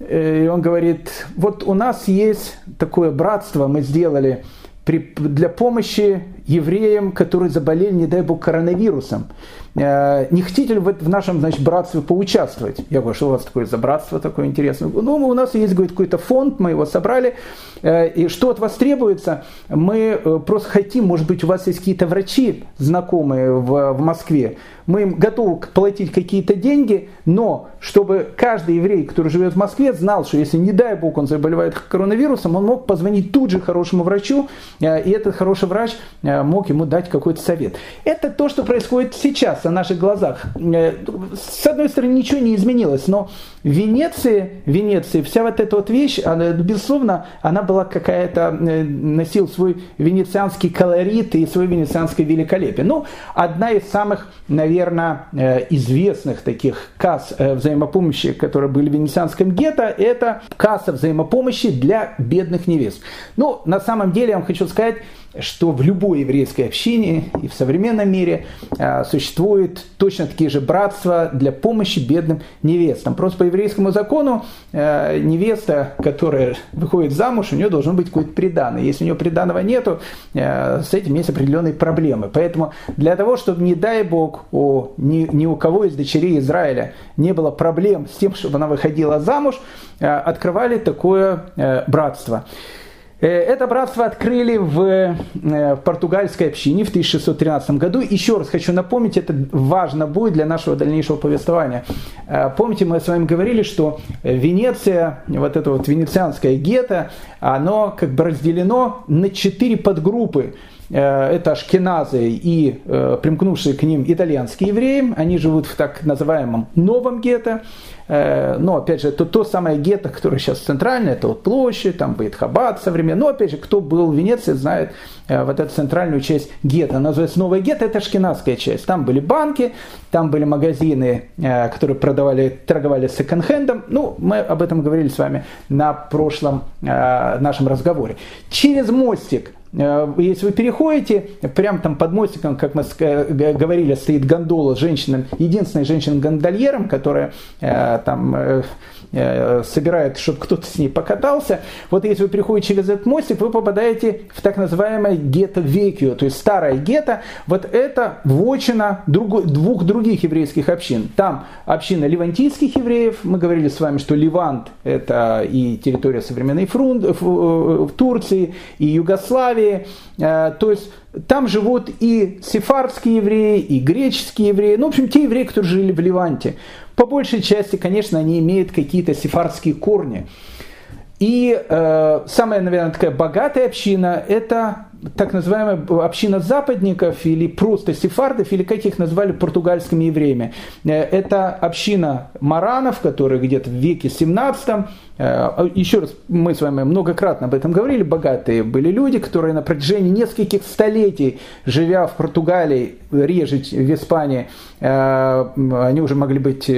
и он говорит, вот у нас есть такое братство, мы сделали для помощи евреям, которые заболели, не дай бог, коронавирусом. Э, не хотите ли вы в нашем значит, братстве поучаствовать? Я говорю, что у вас такое за братство такое интересное? Ну, у нас есть говорит, какой-то фонд, мы его собрали, э, и что от вас требуется? Мы э, просто хотим, может быть, у вас есть какие-то врачи знакомые в, в Москве, мы им готовы платить какие-то деньги, но чтобы каждый еврей, который живет в Москве, знал, что если, не дай бог, он заболевает коронавирусом, он мог позвонить тут же хорошему врачу, и этот хороший врач мог ему дать какой-то совет. Это то, что происходит сейчас на наших глазах. Э, с одной стороны, ничего не изменилось, но в Венеции, Венеции вся вот эта вот вещь, она, безусловно, она была какая-то, э, носил свой венецианский колорит и свое венецианское великолепие. Ну, одна из самых, наверное, э, известных таких касс взаимопомощи, которые были в венецианском гетто, это касса взаимопомощи для бедных невест. Ну, на самом деле, я вам хочу сказать, что в любой еврейской общине и в современном мире а, существуют точно такие же братства для помощи бедным невестам. Просто по еврейскому закону а, невеста, которая выходит замуж, у нее должен быть какой-то приданный. Если у нее приданного нету, а, с этим есть определенные проблемы. Поэтому для того, чтобы, не дай Бог, у, ни, ни у кого из дочерей Израиля не было проблем с тем, чтобы она выходила замуж, открывали такое братство. Э, это братство открыли в, э, в португальской общине в 1613 году. Еще раз хочу напомнить, это важно будет для нашего дальнейшего повествования. Э, помните, мы с вами говорили, что Венеция, вот это вот венецианское гетто, оно как бы разделено на четыре подгруппы. Это ашкеназы и примкнувшие к ним итальянские евреи. Они живут в так называемом новом гетто. Э, но, опять же, это то самое гетто, которое сейчас центральное, это вот площадь, там будет Хаббат современный. Но, опять же, кто был в Венеции, знает э, вот эту центральную часть гетто. Называется Новое гетто, это шкинадская часть. Там были банки, там были магазины, э, которые продавали, торговали секонд-хендом. Ну, мы об этом говорили с вами на прошлом нашем разговоре. Через мостик если вы переходите, прямо там под мостиком, как мы говорили, стоит гондола с женщиной, единственной женщиной-гондольером, которая э, там э, собирает, чтобы кто-то с ней покатался. Вот если вы приходите через этот мостик, вы попадаете в так называемое гетто Векио, то есть старое гетто. Вот это вотчина друг, двух других еврейских общин. Там община ливантийских евреев, мы говорили с вами, что Ливант это и территория современной Фрун, в Турции, и Югославии, Югославии. Э, то есть там живут и сефардские евреи, и греческие евреи, ну, в общем, те евреи, которые жили в Ливанте. По большей части, конечно, они имеют какие-то сефардские корни. И э, самая, наверное, такая богатая община – это так называемая община западников или просто сефардов, или как их назвали португальскими евреями. Э, это община маранов, которые где-то в веке 17 э, еще раз, мы с вами многократно об этом говорили, богатые были люди, которые на протяжении нескольких столетий, живя в Португалии, реже в Испании, э, они уже могли быть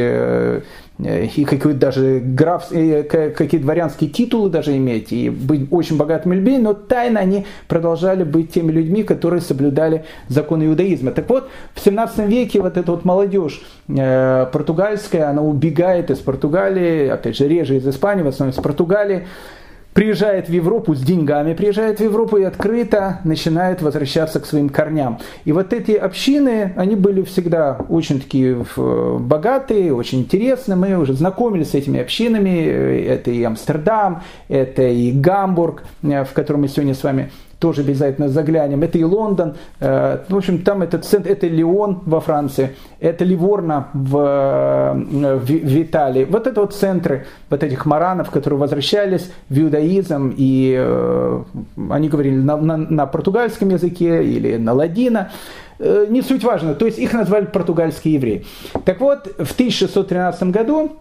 и какие даже граф, какие дворянские титулы даже иметь, и быть очень богатыми людьми, но тайно они продолжали быть теми людьми, которые соблюдали законы иудаизма. Так вот, в 17 веке вот эта вот молодежь португальская, она убегает из Португалии, опять же, реже из Испании, в основном из Португалии, приезжает в Европу с деньгами, приезжает в Европу и открыто начинает возвращаться к своим корням. И вот эти общины, они были всегда очень такие богатые, очень интересные. Мы уже знакомились с этими общинами. Это и Амстердам, это и Гамбург, в котором мы сегодня с вами тоже обязательно заглянем. Это и Лондон, э, в общем, там этот центр, это Лион во Франции, это Ливорно в, э, в, Италии. Вот это вот центры вот этих маранов, которые возвращались в иудаизм, и э, они говорили на, на, на португальском языке или на ладино не суть важно, то есть их назвали португальские евреи. Так вот, в 1613 году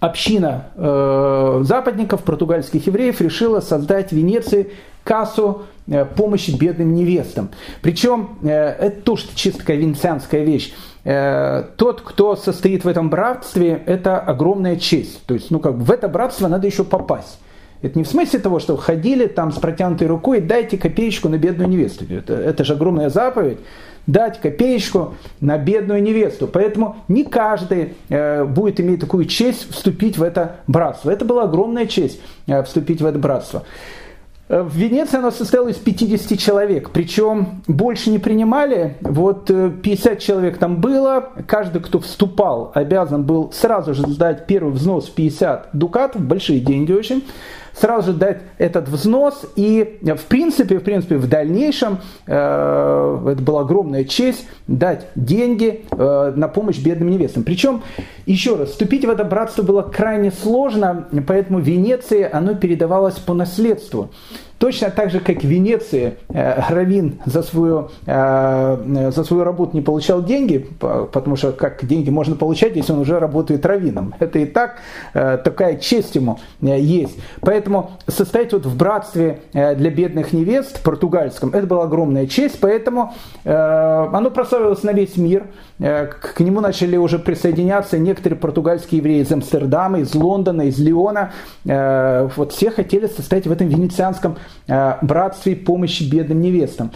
община э, западников, португальских евреев, решила создать в Венеции кассу э, помощи бедным невестам. Причем э, это тоже чисто венецианская вещь. Э, тот, кто состоит в этом братстве, это огромная честь. То есть, ну как в это братство надо еще попасть. Это не в смысле того, что ходили там с протянутой рукой, дайте копеечку на бедную невесту. Это, это же огромная заповедь дать копеечку на бедную невесту. Поэтому не каждый э, будет иметь такую честь вступить в это братство. Это была огромная честь э, вступить в это братство. Э, в Венеции оно состояло из 50 человек, причем больше не принимали, вот 50 э, человек там было, каждый, кто вступал, обязан был сразу же сдать первый взнос в 50 дукатов, большие деньги очень, сразу же дать этот взнос, и в принципе, в принципе, в дальнейшем э, это была огромная честь дать деньги э, на помощь бедным невестам. Причем, еще раз, вступить в это братство было крайне сложно, поэтому Венеции оно передавалось по наследству. Точно так же, как в Венеции э, Равин за свою, э, за свою работу не получал деньги, потому что как деньги можно получать, если он уже работает раввином. Это и так э, такая честь ему есть. Поэтому состоять вот в братстве для бедных невест португальском, это была огромная честь, поэтому оно прославилось на весь мир. К нему начали уже присоединяться некоторые португальские евреи из Амстердама, из Лондона, из Лиона. Вот все хотели состоять в этом венецианском Э, братстве помощи бедным невестам.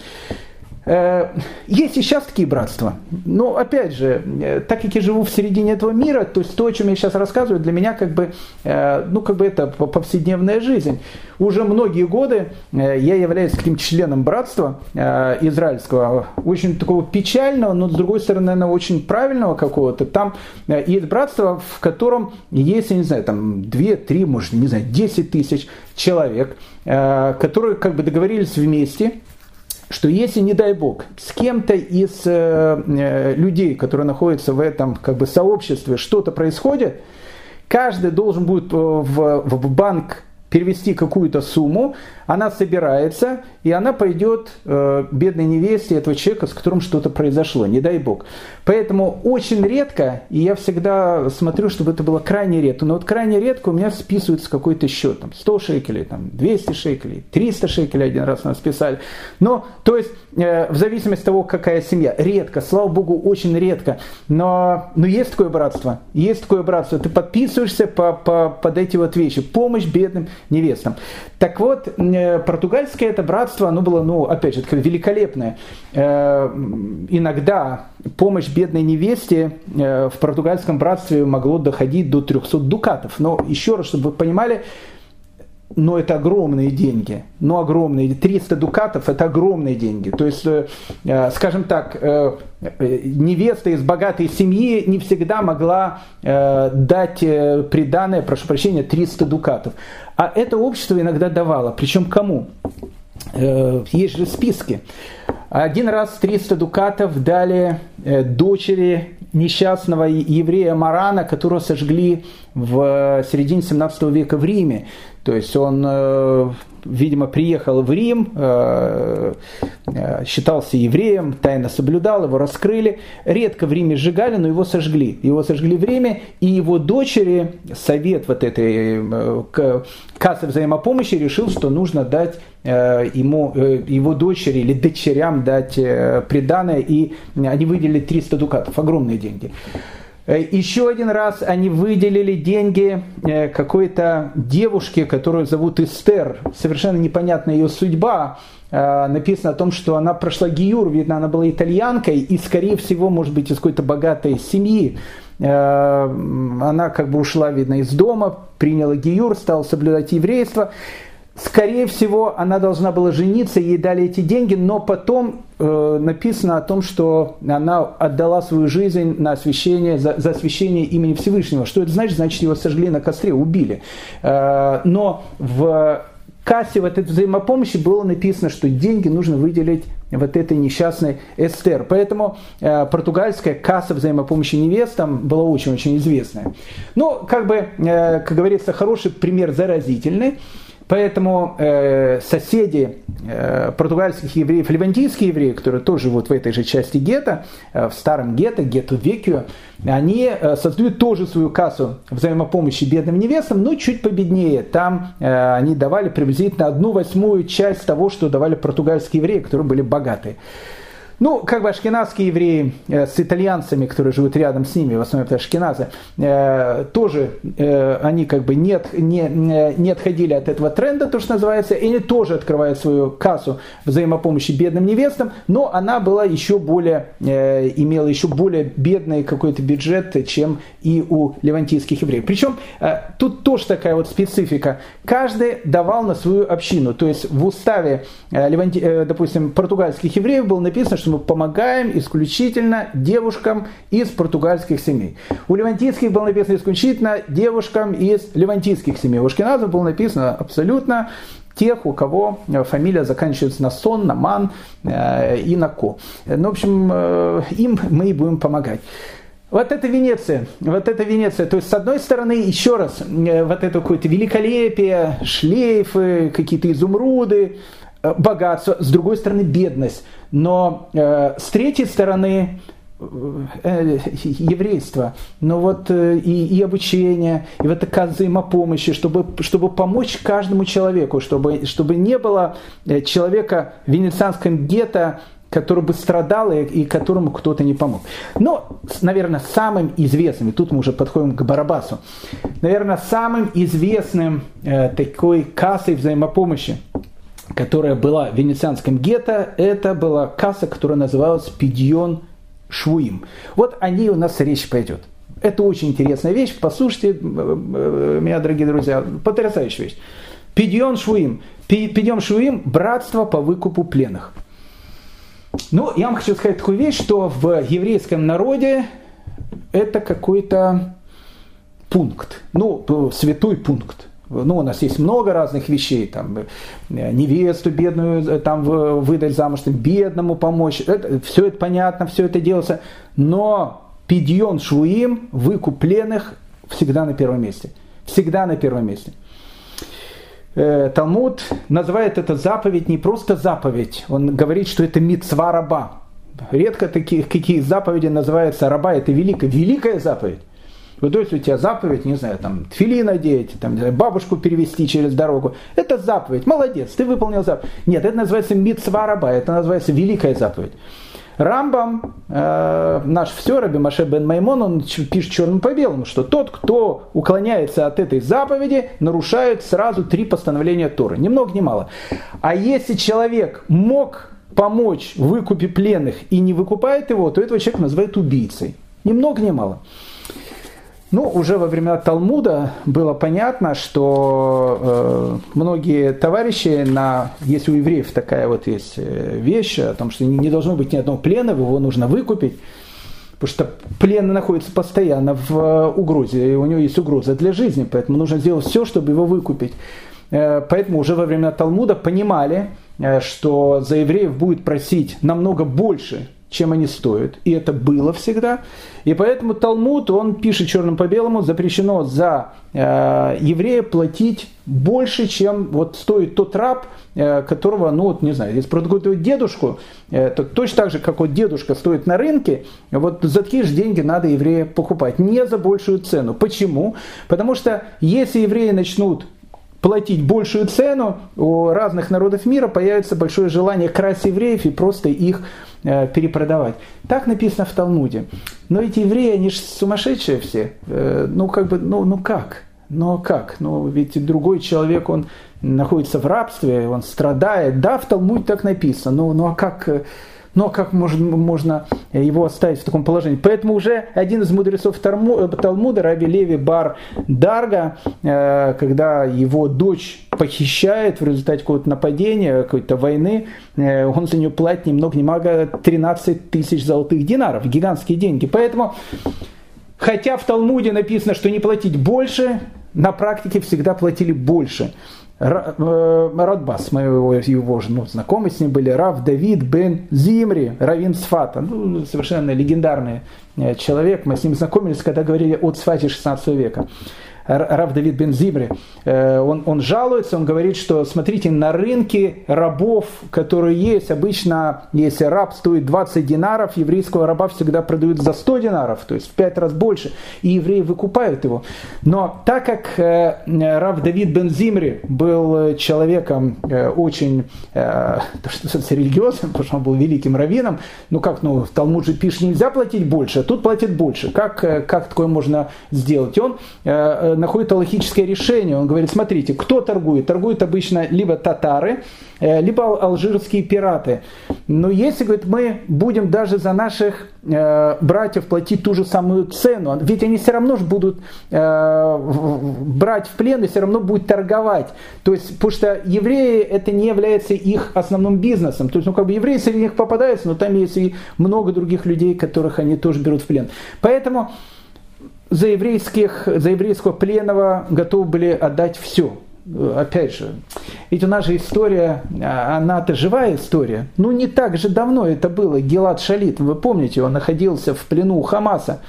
Э, есть и сейчас такие братства. Но опять же, э, так как я живу в середине этого мира, то есть то, о чем я сейчас рассказываю, для меня как бы, ну, как бы это повседневная жизнь. Уже многие годы я являюсь таким членом братства израильского, очень такого печального, но с другой стороны, наверное, очень правильного какого-то. Там есть братство, в котором есть, я не знаю, там 2, 3, может, не знаю, 10 тысяч человек, которые как бы договорились вместе, что если, не дай бог, с кем-то из э, э, людей, которые находятся в этом как бы, сообществе, что-то происходит, каждый должен будет э, в, в банк перевести какую-то сумму, она собирается, и она пойдет э, бедной невесте этого человека, с которым что-то произошло, не дай бог. Поэтому очень редко, и я всегда смотрю, чтобы это было крайне редко, но вот крайне редко у меня списывается какой-то счет, там 100 шекелей, там 200 шекелей, 300 шекелей один раз нас списали. Но, то есть, э, в зависимости от того, какая семья, редко, слава богу, очень редко, но, но есть такое братство, есть такое братство, ты подписываешься по, по, под эти вот вещи, помощь бедным невестам. Так вот, э, португальское это братство, оно было, ну, опять же, великолепное. Э, иногда помощь бедной невесте э, в португальском братстве могло доходить до 300 дукатов. Но еще раз, чтобы вы понимали, но это огромные деньги. Ну, огромные. 300 дукатов – это огромные деньги. То есть, э, э, скажем так, э, невеста из богатой семьи не всегда могла дать приданное, прошу прощения, 300 дукатов. А это общество иногда давало. Причем кому? Есть же списки. Один раз 300 дукатов дали дочери несчастного еврея Марана, которого сожгли в середине 17 века в Риме. То есть он, э, видимо, приехал в Рим, э, э, считался евреем, тайно соблюдал, его раскрыли. Редко в Риме сжигали, но его сожгли. Его сожгли в Риме, и его дочери, совет вот этой кассы взаимопомощи решил, что нужно дать ему, его дочери или дочерям дать приданное, и они выделили 300 дукатов, огромные деньги. Еще один раз они выделили деньги какой-то девушке, которую зовут Эстер. Совершенно непонятна ее судьба. Написано о том, что она прошла гиюр, видно, она была итальянкой и, скорее всего, может быть, из какой-то богатой семьи. Она как бы ушла, видно, из дома, приняла гиюр, стала соблюдать еврейство. Скорее всего, она должна была жениться, ей дали эти деньги, но потом э, написано о том, что она отдала свою жизнь на освящение, за, за освящение имени Всевышнего. Что это значит? Значит, его сожгли на костре, убили. Э, но в кассе в этой взаимопомощи было написано, что деньги нужно выделить вот этой несчастной Эстер. Поэтому э, португальская касса взаимопомощи невестам была очень-очень известная. Ну, как бы, э, как говорится, хороший пример заразительный. Поэтому э, соседи э, португальских евреев, левантийские евреи, которые тоже живут в этой же части гетто, э, в старом гетто, гетто Векио, они э, создают тоже свою кассу взаимопомощи бедным невестам, но чуть победнее. Там э, они давали приблизительно одну восьмую часть того, что давали португальские евреи, которые были богатые. Ну, как бы ашкенадские евреи э, с итальянцами, которые живут рядом с ними, в основном это ашкеназы, э, тоже э, они как бы не, не, не отходили от этого тренда, то, что называется, и они тоже открывают свою кассу взаимопомощи бедным невестам, но она была еще более, имела еще более бедный какой-то бюджет, чем и у левантийских евреев. Причем тут тоже такая вот специфика. Каждый давал на свою общину. То есть в уставе, допустим, португальских евреев было написано, что мы помогаем исключительно девушкам из португальских семей. У левантийских было написано исключительно девушкам из левантийских семей. У Ашкеназов было написано абсолютно тех, у кого фамилия заканчивается на сон, на ман э, и на ко. Ну, в общем, э, им мы и будем помогать. Вот это Венеция, вот это Венеция. То есть, с одной стороны, еще раз, э, вот это какое-то великолепие, шлейфы, какие-то изумруды, Э, богатство, с другой стороны бедность. Но э, с третьей стороны э, э еврейство, но вот э, и, и обучение, и вот такая взаимопомощи, чтобы, чтобы помочь каждому человеку, чтобы, чтобы не было человека в венецианском гетто, который бы страдал и, и которому кто-то не помог. Но, наверное, самым известным, и тут мы уже подходим к Барабасу, наверное, самым известным э, такой кассой взаимопомощи – которая была в венецианском гетто, это была касса, которая называлась Пидьон Швуим. Вот о ней у нас речь пойдет. Это очень интересная вещь. Послушайте меня, дорогие друзья, потрясающая вещь. Пидьон Швуим. Пидьон Швуим – братство по выкупу пленных. Ну, я вам хочу сказать такую вещь, что в еврейском народе это какой-то пункт, ну, святой пункт ну, у нас есть много разных вещей, там, э, невесту бедную э, там, выдать замуж, бедному помочь, это, все это понятно, все это делается, но пидьон швуим, выкуп пленных, всегда на первом месте. Всегда на первом месте. Э, Талмуд называет это заповедь не просто заповедь, он говорит, что это мицва раба. Редко такие, какие заповеди называются раба, это великая, великая заповедь. Ну, то есть у тебя заповедь, не знаю, там, тфили надеть, там, знаю, бабушку перевести через дорогу. Это заповедь. Молодец, ты выполнил заповедь. Нет, это называется митцва раба, это называется великая заповедь. Рамбам, э, наш все, Раби Маше бен Маймон, он пишет черным по белому, что тот, кто уклоняется от этой заповеди, нарушает сразу три постановления Торы. Ни много ни мало. А если человек мог помочь в выкупе пленных и не выкупает его, то этого человека называют убийцей. Ни много ни мало. Ну, уже во времена Талмуда было понятно, что э, многие товарищи, на, если у евреев такая вот есть э, вещь, о том, что не должно быть ни одного плена, его нужно выкупить, потому что плен находится постоянно в э, угрозе, и у него есть угроза для жизни, поэтому нужно сделать все, чтобы его выкупить. Э, поэтому уже во времена Талмуда понимали, что за евреев будет просить намного больше, чем они стоят. И это было всегда. И поэтому Талмуд, он пишет черным по белому, запрещено за э, еврея платить больше, чем вот стоит тот раб, э, которого, ну вот не знаю, если продают дедушку, э, то точно так же, как вот дедушка стоит на рынке, вот за такие же деньги надо еврея покупать, не за большую цену. Почему? Потому что если евреи начнут платить большую цену, у разных народов мира появится большое желание красть евреев и просто их перепродавать. Так написано в Талмуде. Но эти евреи, они же сумасшедшие все. Ну, как бы, ну, ну как? Ну как? Ну ведь другой человек, он находится в рабстве, он страдает. Да, в Талмуде так написано. Ну, ну а как но как можно, можно его оставить в таком положении? Поэтому уже один из мудрецов Талмуда, Раби Леви Бар Дарга, э, когда его дочь похищает в результате какого-то нападения, какой-то войны, э, он за нее платит ни много ни мало 13 тысяч золотых динаров, гигантские деньги. Поэтому, хотя в Талмуде написано, что не платить больше, на практике всегда платили больше. Э, Радбас, мы его, его ну, знакомы с ним были, Рав Давид бен Зимри, Равин Сфата, ну, совершенно легендарный э, человек, мы с ним знакомились, когда говорили о Цфате 16 века. Рав Давид бен Зимри, э, он, он жалуется, он говорит, что смотрите, на рынке рабов, которые есть, обычно, если раб стоит 20 динаров, еврейского раба всегда продают за 100 динаров, то есть в 5 раз больше, и евреи выкупают его. Но так как э, Рав Давид бен Зимри был человеком э, очень что религиозным, потому что он был великим раввином, ну как, ну в Талмуд же пишет, нельзя платить больше, а тут платит больше. Как, как такое можно сделать? Он находит логическое решение. Он говорит, смотрите, кто торгует? Торгуют обычно либо татары, э, либо алжирские пираты. Но если, говорит, мы будем даже за наших э, братьев платить ту же самую цену, ведь они все равно же будут э, брать в плен и все равно будут торговать. То есть, потому что евреи это не является их основным бизнесом. То есть, ну как бы евреи среди них попадаются, но там есть и много других людей, которых они тоже берут в плен. Поэтому за, еврейских, за еврейского пленного готовы были отдать все. Опять же, ведь у нас же история, а, она-то живая история. Ну, не так же давно это было. Гелат Шалит, вы помните, он находился в плену у Хамаса.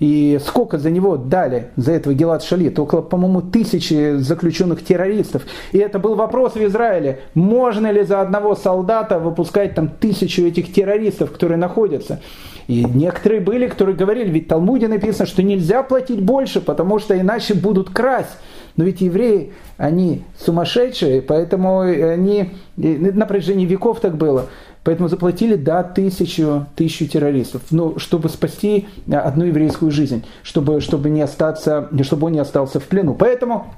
И сколько за него дали, за этого Гелат Шалит? Около, по-моему, тысячи заключенных террористов. И это был вопрос в Израиле, можно ли за одного солдата выпускать там тысячу этих террористов, которые находятся. И некоторые были, которые говорили, ведь в Талмуде написано, что нельзя платить больше, потому что иначе будут красть. Но ведь евреи, они сумасшедшие, поэтому они, на протяжении веков так было, поэтому заплатили, да, тысячу, тысячу террористов, ну, чтобы спасти одну еврейскую жизнь, чтобы, чтобы, не остаться, чтобы он не остался в плену. Поэтому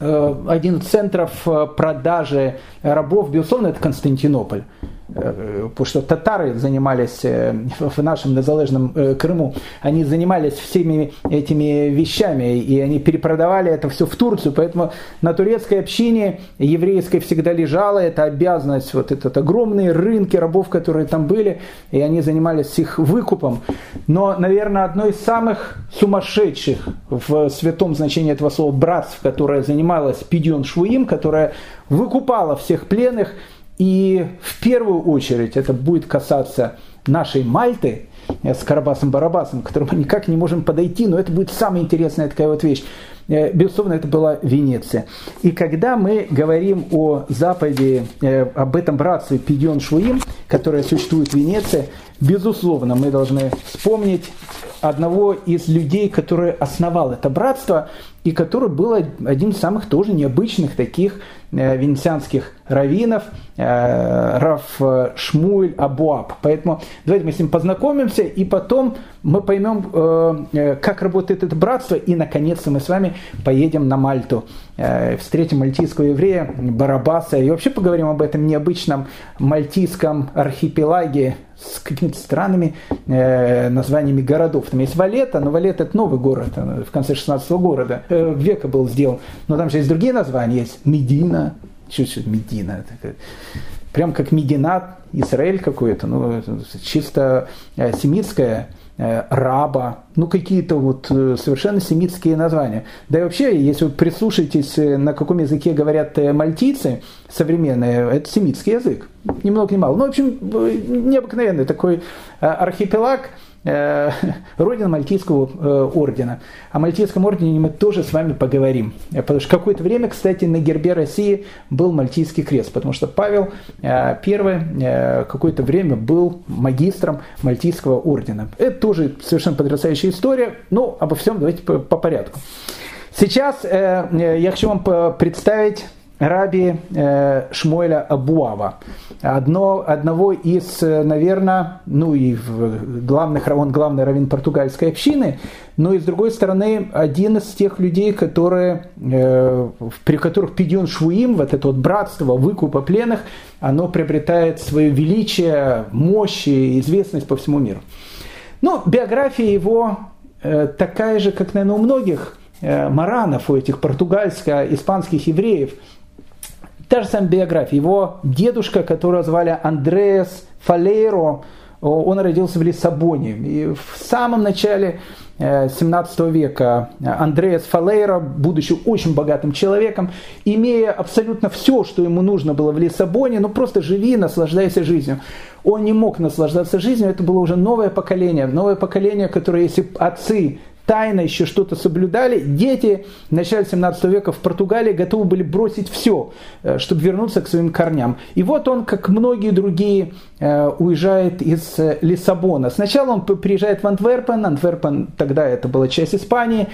э, один из центров э, продажи рабов, безусловно, это Константинополь. Э, потому что татары занимались э, в нашем незалежном э, Крыму, они занимались всеми этими вещами, и они перепродавали это все в Турцию, поэтому на турецкой общине еврейской всегда лежала эта обязанность, вот этот огромные рынки рабов, которые там были, и они занимались их выкупом. Но, наверное, одно из самых сумасшедших в святом значении этого слова братств, которое занималось Пидьон Швуим, которое выкупало всех пленных, и в первую очередь это будет касаться нашей Мальты э, с Карабасом-Барабасом, к которому мы никак не можем подойти, но это будет самая интересная такая вот вещь. Э, безусловно, это была Венеция. И когда мы говорим о Западе, э, об этом братстве Пидион Швуим, которое существует в Венеции, безусловно, мы должны вспомнить одного из людей, который основал это братство, и который был один из самых тоже необычных таких э, венецианских раввинов, э, Раф Шмуэль Абуаб. Поэтому давайте мы с ним познакомимся, и потом мы поймем, э, как работает это братство, и наконец-то мы с вами поедем на Мальту, встретим мальтийского еврея Барабаса, и вообще поговорим об этом необычном мальтийском архипелаге, с какими-то странными э, названиями городов. Там есть Валета, но Валета это новый город, в конце 16 года, э, века был сделан. Но там же есть другие названия, есть Медина, чуть-чуть Медина, прям как Мединат, Израиль какой-то, ну, чисто э, семитское Э, раба, ну какие-то вот э, совершенно семитские названия. Да и вообще, если вы прислушаетесь, э, на каком языке говорят мальтийцы современные, это семитский язык, ни много ни мало. Ну, в общем, необыкновенный такой архипелаг – Э, родина Мальтийского э, ордена. О Мальтийском ордене мы тоже с вами поговорим. Э, потому что какое-то время, кстати, на гербе России был Мальтийский крест, потому что Павел I какое-то время был магистром Мальтийского ордена. Это тоже совершенно потрясающая история, но обо всем давайте по, по порядку. Сейчас я хочу вам представить раби Шмуэля Абуава, одно, одного из, наверное, ну и главных, он главный раввин португальской общины, но и с другой стороны, один из тех людей, которые, при которых Пидион Швуим, вот это вот братство выкупа пленных, оно приобретает свое величие, мощь и известность по всему миру. Ну, биография его такая же, как, наверное, у многих Э, маранов, у этих португальско-испанских евреев. Та же самая биография. Его дедушка, которого звали Андреас Фалейро, он родился в Лиссабоне. И в самом начале 17 э, века Андреас Фалейро, будучи очень богатым человеком, имея абсолютно все, что ему нужно было в Лиссабоне, ну просто живи, наслаждайся жизнью. Он не мог наслаждаться жизнью, это было уже новое поколение, новое поколение, которое, если отцы тайно еще что-то соблюдали. Дети в начале 17 века в Португалии готовы были бросить все, э, чтобы вернуться к своим корням. И вот он, как многие другие, э, уезжает из э, Лиссабона. Сначала он приезжает в Антверпен. Антверпен тогда это была часть Испании.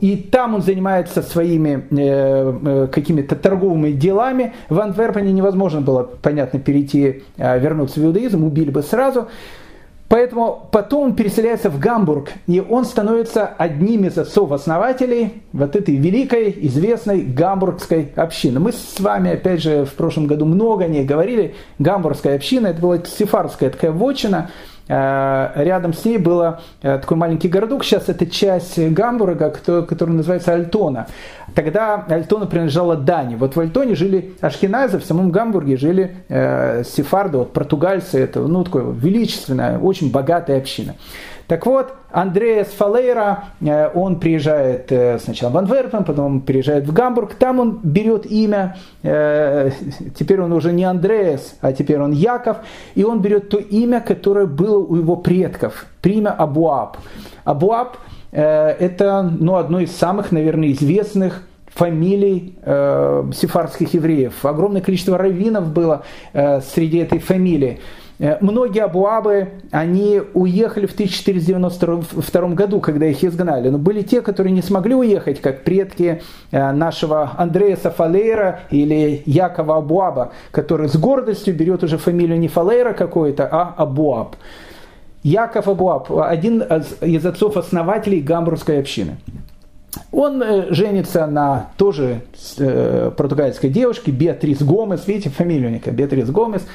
И там он занимается своими э, какими-то торговыми делами. В Антверпене невозможно было, понятно, перейти, вернуться в иудаизм, убили бы сразу. Поэтому потом он переселяется в Гамбург, и он становится одним из отцов-основателей вот этой великой, известной гамбургской общины. Мы с вами, опять же, в прошлом году много о ней говорили. Гамбургская община, это была сефардская такая вотчина, рядом с ней был э, такой маленький городок, сейчас это часть Гамбурга, который называется Альтона. Тогда Альтона принадлежала Дани. Вот в Альтоне жили ашкеназы, в самом Гамбурге жили э, сефарды, вот португальцы, это ну, такое величественная, очень богатая община. Так вот, Андреас Фалейра, э, он приезжает э, сначала в Антверпен, потом приезжает в Гамбург, там он берет имя, э, теперь он уже не Андреас, а теперь он Яков, и он берет то имя, которое было у его предков, имя Абуаб. Абуаб это ну, одно из самых, наверное, известных фамилий э, сефардских евреев. Огромное количество раввинов было э, среди этой фамилии. Э, многие абуабы, они уехали в 1492 году, когда их изгнали. Но были те, которые не смогли уехать, как предки э, нашего Андрея Фалейра или Якова Абуаба, который с гордостью берет уже фамилию не Фалейра какой-то, а Абуаб. Яков Абуаб, один из отцов-основателей гамбургской общины. Он э, женится на тоже э, португальской девушке Беатрис Гомес. Видите, фамилия у них Беатрис Гомес.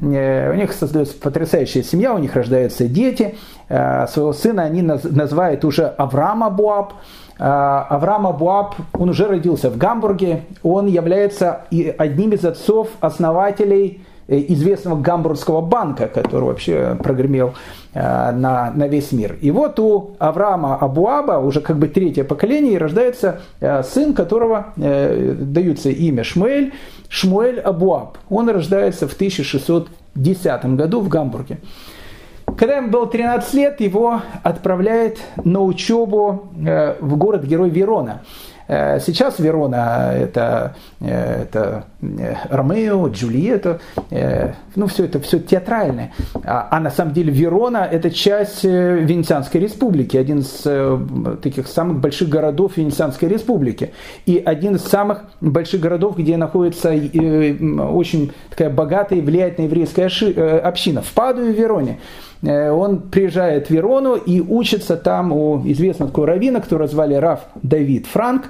Э, у них создается потрясающая семья, у них рождаются дети. Своего сына они называют уже Авраам Абуаб. Авраам Абуаб, он уже родился в Гамбурге. Он является одним из отцов-основателей известного гамбургского банка, который вообще прогремел Э, на, на весь мир. И вот у Авраама Абуаба, уже как бы третье поколение, рождается э, сын, которого э, даются имя Шмуэль, Шмуэль Абуаб. Он рождается в 1610 году в Гамбурге. Когда ему было 13 лет, его отправляет на учебу в город-герой Верона. Э, сейчас Верона это, э, это э, Ромео, Джульетта, ну все это все театральное. А, а на самом деле Верона это часть Венецианской республики, один из таких самых больших городов Венецианской республики. И один из самых больших городов, где находится очень такая богатая и влиятельная еврейская община. В Падуе, в Вероне. Он приезжает в Верону и учится там у известного такого раввина, которого звали Раф Давид Франк.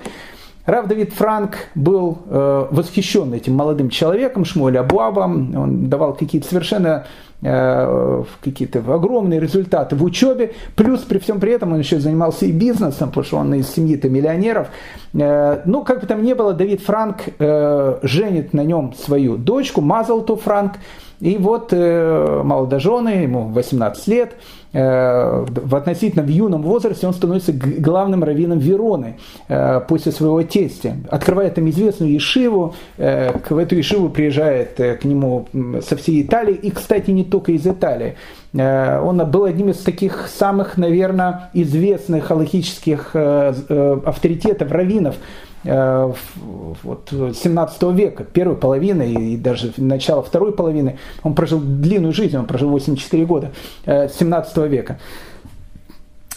Рав Давид Франк был э, восхищен этим молодым человеком, Шмуэль Абуабом. Он давал какие-то совершенно э, какие-то огромные результаты в учебе. Плюс при всем при этом он еще занимался и бизнесом, потому что он из семьи-то миллионеров. Э, ну, как бы там ни было, Давид Франк э, женит на нем свою дочку, Мазалту Франк. И вот э, молодожены, ему 18 лет, э, в относительно в юном возрасте он становится главным раввином Вероны э, после своего тестя. Открывает там известную Ешиву, в эту Ешиву приезжает к нему со всей Италии, и, кстати, не только из Италии. Он был одним из таких самых, наверное, известных халахических э, авторитетов, раввинов, вот, 17 века, первой половины и даже начала второй половины. Он прожил длинную жизнь, он прожил 84 года 17 э, века.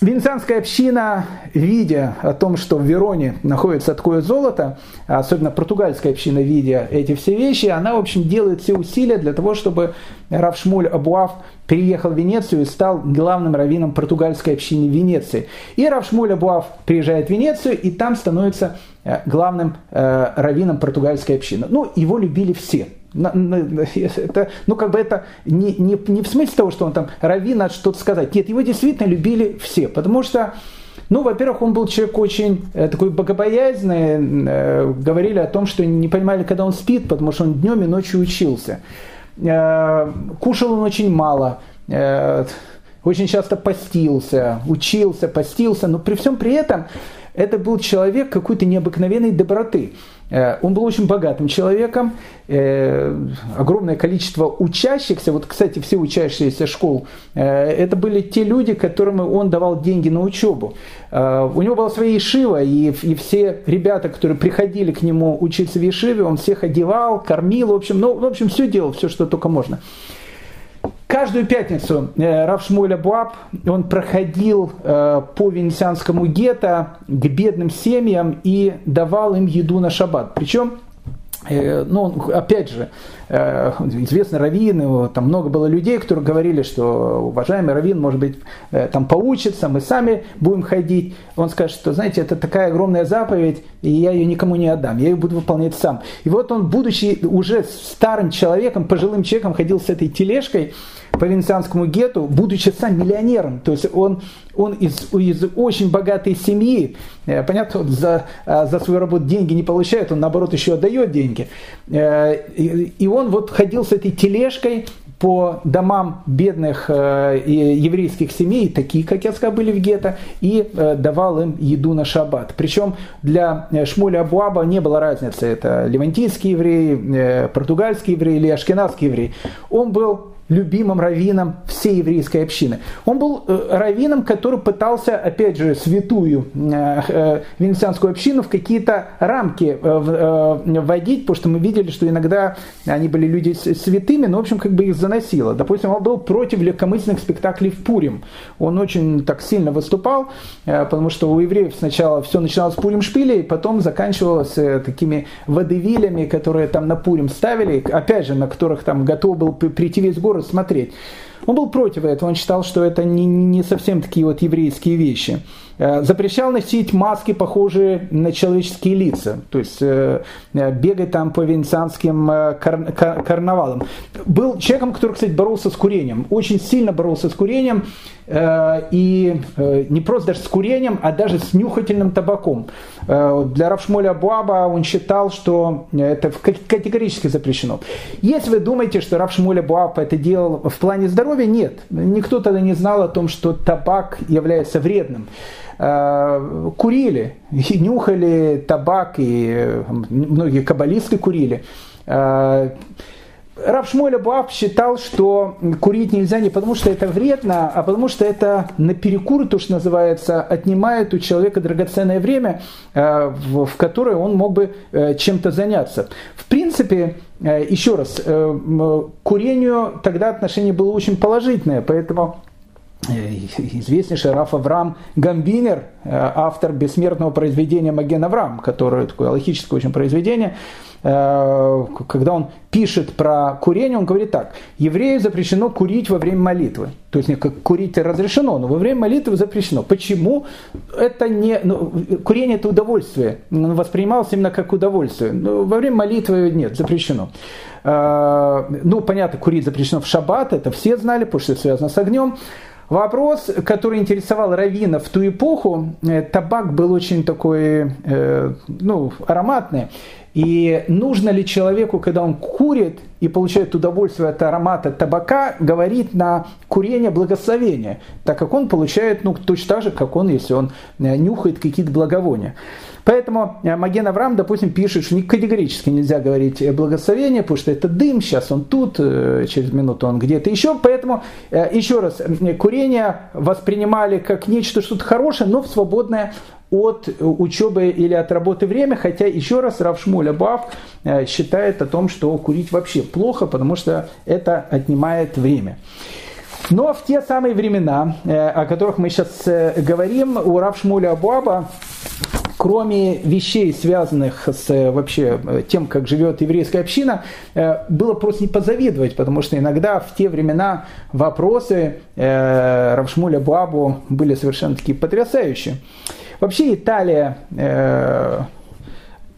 Венецианская община, видя о том, что в Вероне находится такое золото, особенно португальская община, видя эти все вещи, она, в общем, делает все усилия для того, чтобы Равшмуль Абуав переехал в Венецию и стал главным раввином португальской общины Венеции. И Равшмуль Абуав приезжает в Венецию и там становится э, главным э, раввином португальской общины. Ну, его любили все. Это, ну, как бы это не, не, не в смысле того, что он там раввин, надо что-то сказать. Нет, его действительно любили все, потому что ну, во-первых, он был человек очень э, такой богобоязненный. Э, говорили о том, что не понимали, когда он спит, потому что он днем и ночью учился. Э, кушал он очень мало. Э, очень часто постился, учился, постился. Но при всем при этом это был человек какой-то необыкновенной доброты. Э, он был очень богатым человеком, э, огромное количество учащихся, вот, кстати, все учащиеся школ, э, это были те люди, которым он давал деньги на учебу. У него была своя ешива, и, все ребята, которые приходили к нему учиться в ешиве, он всех одевал, кормил, в общем, ну, в общем, все делал, все, что только можно. Каждую пятницу э, Рав Шмуэль Абуаб, он проходил э, по венецианскому гетто к бедным семьям и давал им еду на шаббат. Причем Э, ну, опять же, э, известны раввины, там много было людей, которые говорили, что уважаемый раввин, может быть, там поучится, мы сами будем ходить. Он скажет, что, знаете, это такая огромная заповедь, и я ее никому не отдам, я ее буду выполнять сам. И вот он, будучи уже старым человеком, пожилым человеком, ходил с этой тележкой, по венецианскому гету, будучи сам миллионером. То есть он, он из, из очень богатой семьи, э, понятно, он за, э, за свою работу деньги не получает, он наоборот еще отдает деньги. Э, и он вот ходил с этой тележкой по домам бедных еврейских семей, такие, как я сказал, были в гетто, и давал им еду на шаббат. Причем для Шмуля Абуаба не было разницы, это левантийский еврей, португальский еврей или ашкенадский еврей. Он был любимым раввином всей еврейской общины. Он был э, раввином, который пытался, опять же, святую э, э, венецианскую общину в какие-то рамки вводить, потому что мы видели, что иногда они были люди святыми, но, в общем, как бы их заносило. Допустим, он был против легкомысленных спектаклей в Пурим. Он очень так сильно выступал, потому что у евреев сначала все начиналось с Пурим шпилей, потом заканчивалось такими водевилями, которые там на Пурим ставили, опять же, на которых там готов был прийти весь город город смотреть. Он был против этого, он считал, что это не, не совсем такие вот еврейские вещи. Э, запрещал носить маски, похожие на человеческие лица, то есть э, э, бегать там по венецианским кар карнавалам. Был человеком, который, кстати, боролся с курением, очень сильно боролся с курением, и не просто даже с курением, а даже с нюхательным табаком. Для Равшмоля Буаба он считал, что это категорически запрещено. Если вы думаете, что Равшмоля Буаб это делал в плане здоровья, нет. Никто тогда не знал о том, что табак является вредным. Э, курили, и нюхали табак, и э, многие каббалисты курили. Э, Раб Шмуэль Абуав считал, что курить нельзя не потому, что это вредно, а потому, что это наперекур, то, что называется, отнимает у человека драгоценное время, в которое он мог бы чем-то заняться. В принципе, еще раз, к курению тогда отношение было очень положительное, поэтому известнейший Раф Авраам Гамбинер, э, автор бессмертного произведения Маген Авраам, которое такое логическое очень произведение, э, когда он пишет про курение, он говорит так, еврею запрещено курить во время молитвы. То есть как курить разрешено, но во время молитвы запрещено. Почему? Это не... Ну, курение это удовольствие. Воспринималось именно как удовольствие. Но во время молитвы нет, запрещено. Ну, понятно, курить запрещено в шаббат, это все знали, потому что это связано с огнем. Вопрос, который интересовал Равина в ту эпоху, э, табак был очень такой, э, ну, ароматный. И нужно ли человеку, когда он курит и получает удовольствие от аромата табака, говорить на курение благословения, так как он получает, ну, точно так же, как он, если он э, нюхает какие-то благовония. Поэтому э, Маген Авраам, допустим, пишет, что категорически нельзя говорить благословение, потому что это дым, сейчас он тут, э, через минуту он где-то еще. Поэтому, э, еще раз, курение воспринимали как нечто что-то хорошее, но в свободное от учебы или от работы время, хотя еще раз Равшмуль Абав считает о том, что курить вообще плохо, потому что это отнимает время. Но в те самые времена, о которых мы сейчас говорим, у Рав Шмуля Абуаба кроме вещей, связанных с вообще тем, как живет еврейская община, было просто не позавидовать, потому что иногда в те времена вопросы Равшмуля Бабу были совершенно такие потрясающие. Вообще Италия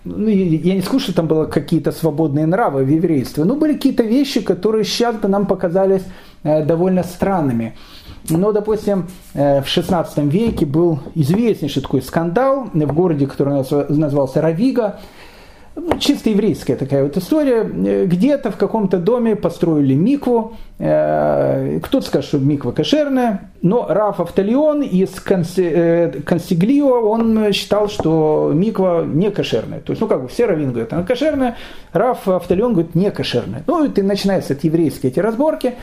ну, я не скажу, что там было какие-то свободные нравы в еврействе, но были какие-то вещи, которые сейчас бы нам показались э, довольно странными. Но, допустим, э, в 16 веке был известнейший такой скандал в городе, который назывался Равига, ну, чисто еврейская такая вот история. Э, где-то в каком-то доме построили микву. Э, кто-то скажет, что миква кошерная, но Раф Автолион из Консиглио, он считал, что миква не кошерная. То есть, ну как бы все раввины говорят, она кошерная, Раф Автолион говорит, не кошерная. Ну, и начинаются от еврейские эти разборки.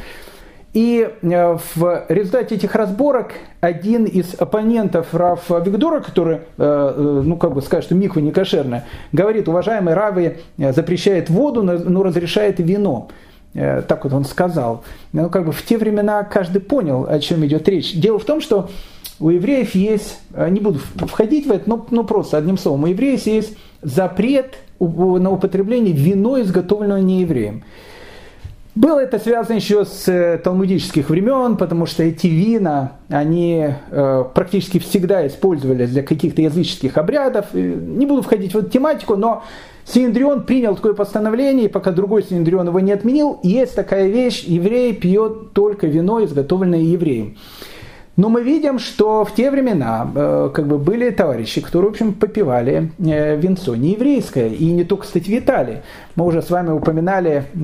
И э, в результате этих разборок один из оппонентов Рав Виктора, который, э, э, ну, как бы скажет, что миква не кошерная, говорит, уважаемый Равы запрещает воду, но разрешает вино. Так вот он сказал. Ну, как бы в те времена каждый понял, о чем идет речь. Дело в том, что у евреев есть, не буду входить в это, но, но просто одним словом, у евреев есть запрет на употребление вино, изготовленного неевреем. Было это связано еще с э, талмудических времен, потому что эти вина, они э, практически всегда использовались для каких-то языческих обрядов. Не буду входить в эту тематику, но Синедрион принял такое постановление, и пока другой Синедрион его не отменил, есть такая вещь, еврей пьет только вино, изготовленное евреем. Но мы видим, что в те времена э, как бы были товарищи, которые, в общем, попивали винцо не еврейское, и не только, кстати, в. Мы уже с вами упоминали э,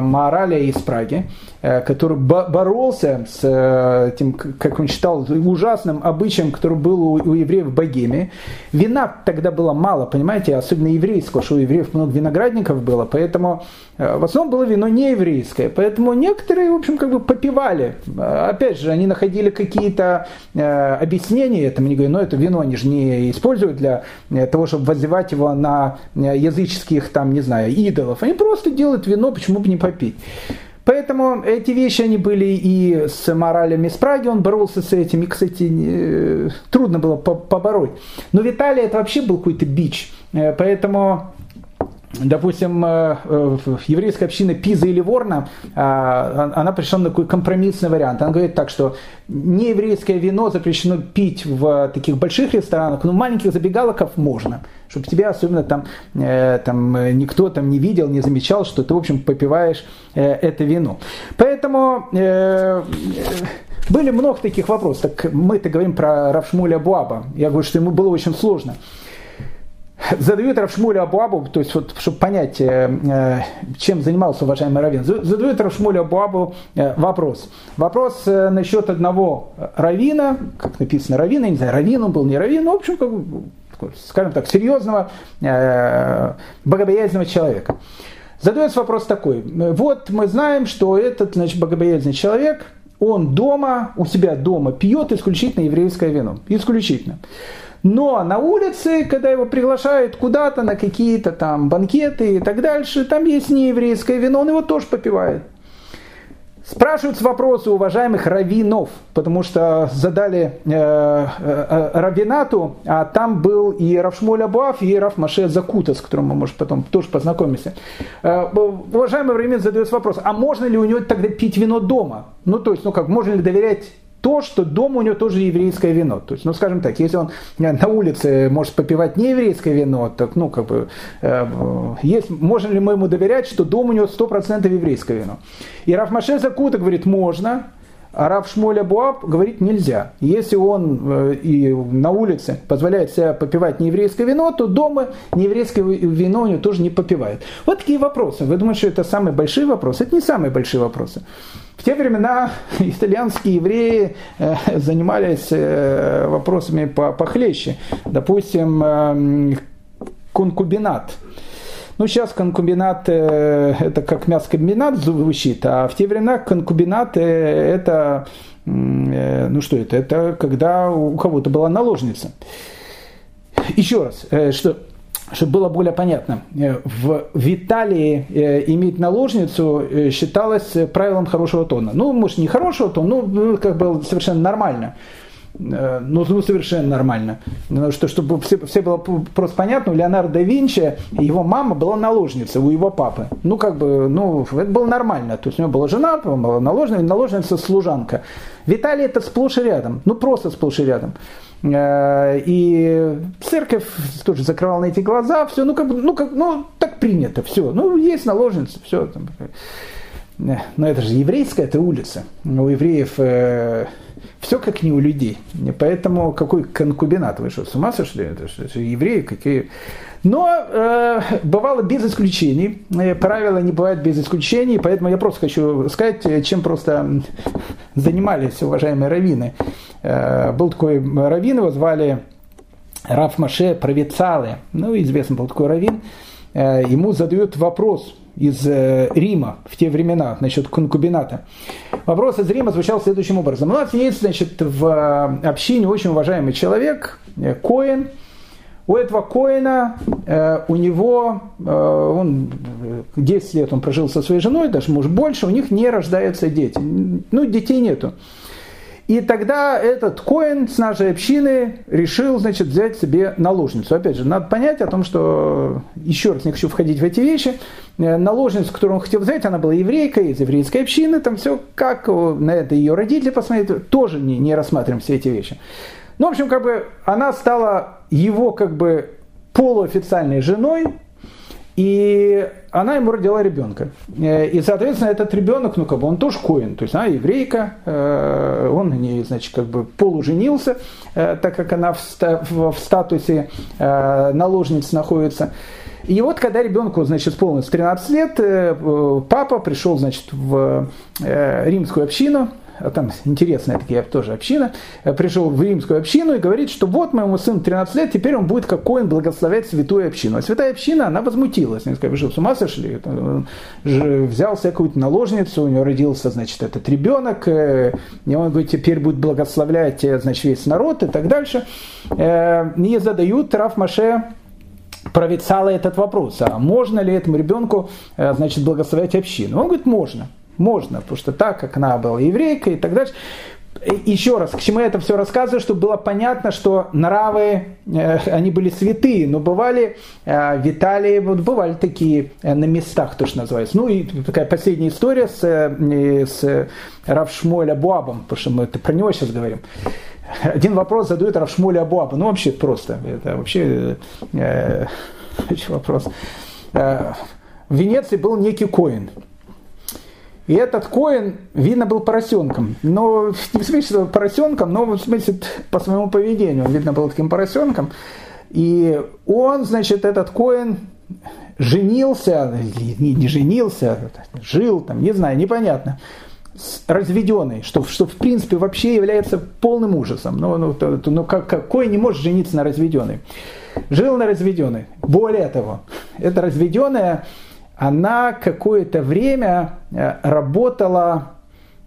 Маораля из Праги, э, который боролся с э, тем, как он считал, ужасным обычаем, который был у, евреев в Богеме. Вина тогда было мало, понимаете, особенно еврейского, что у евреев много виноградников было, поэтому в основном было вино не еврейское. Поэтому некоторые, в общем, как бы попивали. Опять же, они находили какие-то объяснения этому, они говорят, ну это вино они же не используют для того, чтобы возливать его на языческих, там, не знаю, идолов. Они просто делают вино, почему бы не попить. Поэтому эти вещи, они были и с моралями из Праги, он боролся с этим, и, кстати, трудно было побороть. Но Виталий это вообще был какой-то бич, э, поэтому допустим, э, еврейская община Пиза или Ворна, а, она пришла на такой компромиссный вариант. Она говорит так, что нееврейское вино запрещено пить в таких больших ресторанах, но маленьких забегалоков можно – чтобы тебя особенно там, э, там никто там не видел, не замечал, что ты, в общем, попиваешь э, это вино. Поэтому э, были много таких вопросов. Так мы-то говорим про Равшмуля Буаба. Я говорю, что ему было очень сложно. Задают Равшмуля Абуабу, то есть, вот, чтобы понять, э, э, чем занимался уважаемый Равин, задают Равшмуля Абуабу э, вопрос. Вопрос насчет одного Равина, как написано Равина, я не знаю, Равин он был, не Равин, но, в общем, как, скажем так, серьезного, богобоязненного человека. Задается вопрос такой. Вот мы знаем, что этот значит, богобоязненный человек, он дома, у себя дома пьет исключительно еврейское вино. Исключительно. Но на улице, когда его приглашают куда-то на какие-то там банкеты и так дальше, там есть нееврейское вино, он его тоже попивает. Спрашиваются вопросы уважаемых раввинов, потому что задали э, э, э, раввинату, а там был и Равшмоль Абуав, и Раф Маше Закута, с которым мы, может, потом тоже познакомимся. Э, уважаемый раввин задает вопрос, а можно ли у него тогда пить вино дома? Ну, то есть, ну как, можно ли доверять то, что дома у него тоже еврейское вино. То есть, ну, скажем так, если он э, на улице может попивать не еврейское вино, так, ну, как бы, э, есть, можем ли мы ему доверять, что дома у него 100% еврейское вино? И Рафмаше Закута говорит, можно, а Рав Шмоля Буаб говорит нельзя. Если он э, и на улице позволяет себе попивать нееврейское вино, то дома нееврейское вино у него тоже не попивает. Вот такие вопросы. Вы думаете, что это самые большие вопросы? Это не самые большие вопросы. В те времена итальянские евреи э, занимались э, вопросами похлеще. Допустим, э, конкубинат. Ну, сейчас конкубинат это как мясокомбинат звучит, а в те времена конкубинат это, ну что это, это когда у кого-то была наложница. Еще раз, что чтобы было более понятно, в Виталии иметь наложницу считалось правилом хорошего тона. Ну, может, не хорошего тона, но как бы совершенно нормально. Э, ну, ну совершенно нормально. Ну, что, чтобы все, все было просто понятно, у Леонардо да Винчи его мама была наложница у его папы. Ну, как бы, ну, это было нормально. То есть у него была жена, была наложница, наложница служанка. Виталий это сплошь и рядом. Ну, просто сплошь и рядом. Э, и церковь тоже закрывала на эти глаза, все, ну, как ну, как, ну, так принято, все. Ну, есть наложница, все. Там. Но это же еврейская, это улица. У евреев э, все как не у людей. Поэтому какой конкубинат вышел? С ума сошли? Это же, это же евреи какие... Но э, бывало без исключений. Э, правила не бывают без исключений. Поэтому я просто хочу сказать, э, чем просто занимались уважаемые раввины. Э, был такой раввин, его звали Раф Маше Провицалы. Ну, известный был такой раввин. Э, ему задают вопрос – из э, Рима в те времена насчет конкубината. Вопрос из Рима звучал следующим образом. У нас есть, значит, в общине очень уважаемый человек, Коин. У этого Коина, у него, он 10 лет он прожил со своей женой, даже может больше, у них не рождаются дети. Ну, детей нету. И тогда этот Коин с нашей общины решил, значит, взять себе наложницу. Опять же, надо понять о том, что, еще раз не хочу входить в эти вещи, э, наложницу, которую он хотел взять, она была еврейкой, из еврейской общины, там все, как на это ее родители посмотрели, тоже не, не рассматриваем все эти вещи. Ну, в общем, как бы она стала его как бы полуофициальной женой, и она ему родила ребенка. Э, и, соответственно, этот ребенок, ну, как бы он тоже коин, то есть она еврейка, э, он на ней, значит, как бы полуженился, э, так как она в статусе наложницы находится. И вот, когда ребенку, значит, исполнилось 13 лет, папа пришел, значит, в римскую общину, а там интересная такая тоже община, э, пришел в римскую общину и говорит, что вот моему сыну 13 лет, теперь он будет как коин благословлять святую общину. А святая община, она возмутилась. Они сказали, вы что, с ума сошли? Он взял какую-то наложницу, у него родился, значит, этот ребенок, э, и он говорит, теперь будет благословлять, э, значит, весь народ и так дальше. И задают Раф Маше провицала этот вопрос, а можно ли этому ребенку, значит, благословлять общину? Он говорит, можно можно, потому что так как она была еврейка и так дальше. Еще раз, к чему я это все рассказываю, чтобы было понятно, что нравы, э, они были святые, но бывали э, в Италии, вот бывали такие э, на местах, то, что называется. Ну и такая последняя история с, с Равшмоля Буабом, потому что мы это про него сейчас говорим. Один вопрос задают Равшмоля Буаба, ну вообще просто, это вообще э, вопрос. В Венеции был некий коин, и этот коин, видно, был поросенком. Но не в смысле, поросенком, но в смысле по своему поведению. Он, видно, был таким поросенком. И он, значит, этот коин женился, не, не женился, жил там, не знаю, непонятно, с разведенной, что, что в принципе вообще является полным ужасом. Ну, ну, то, ну как, какой не может жениться на разведенной? Жил на разведенной. Более того, эта разведенная она какое-то время э, работала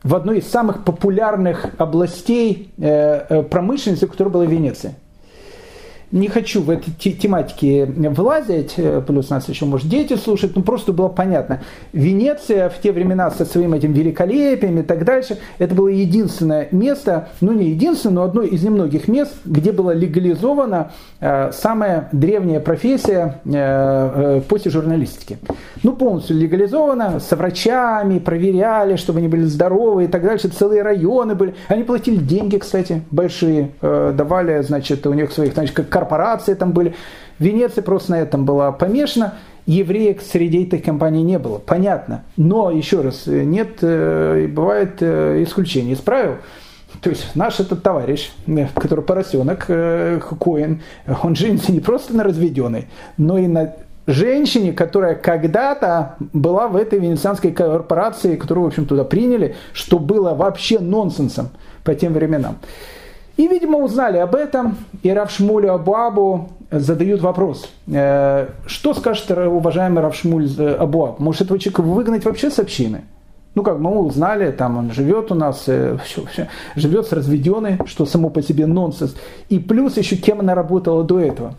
в одной из самых популярных областей э, э, промышленности, которая была в Венеции не хочу в эти тематики влазить, э, плюс нас еще, может, дети слушать, ну просто было понятно. Венеция в те времена со своим этим великолепием и так дальше, это было единственное место, ну не единственное, но одно из немногих мест, где была легализована э, самая древняя профессия э, э, после журналистики. Ну полностью легализована, со врачами, проверяли, чтобы они были здоровы и так дальше, целые районы были. Они платили деньги, кстати, большие, э, давали, значит, у них своих, значит, как корпорации там были. Венеция просто на этом была помешана. Евреек среди этих компаний не было, понятно. Но, еще раз, нет, э, бывает э, исключение из правил. То есть наш этот товарищ, э, который поросенок, Коин, он женится не просто на разведенной, но и на женщине, которая когда-то была в этой венецианской корпорации, которую, в общем, туда приняли, что было вообще нонсенсом по тем временам. И, видимо, узнали об этом, и Равшмулю Абуабу задают вопрос. Э, что скажет уважаемый Равшмуль Абуаб? Может, этого человека выгнать вообще с общины? Ну, как мы узнали, там он живет у нас, э, живет с разведенной, что само по себе нонсенс. И плюс еще кем она работала до этого.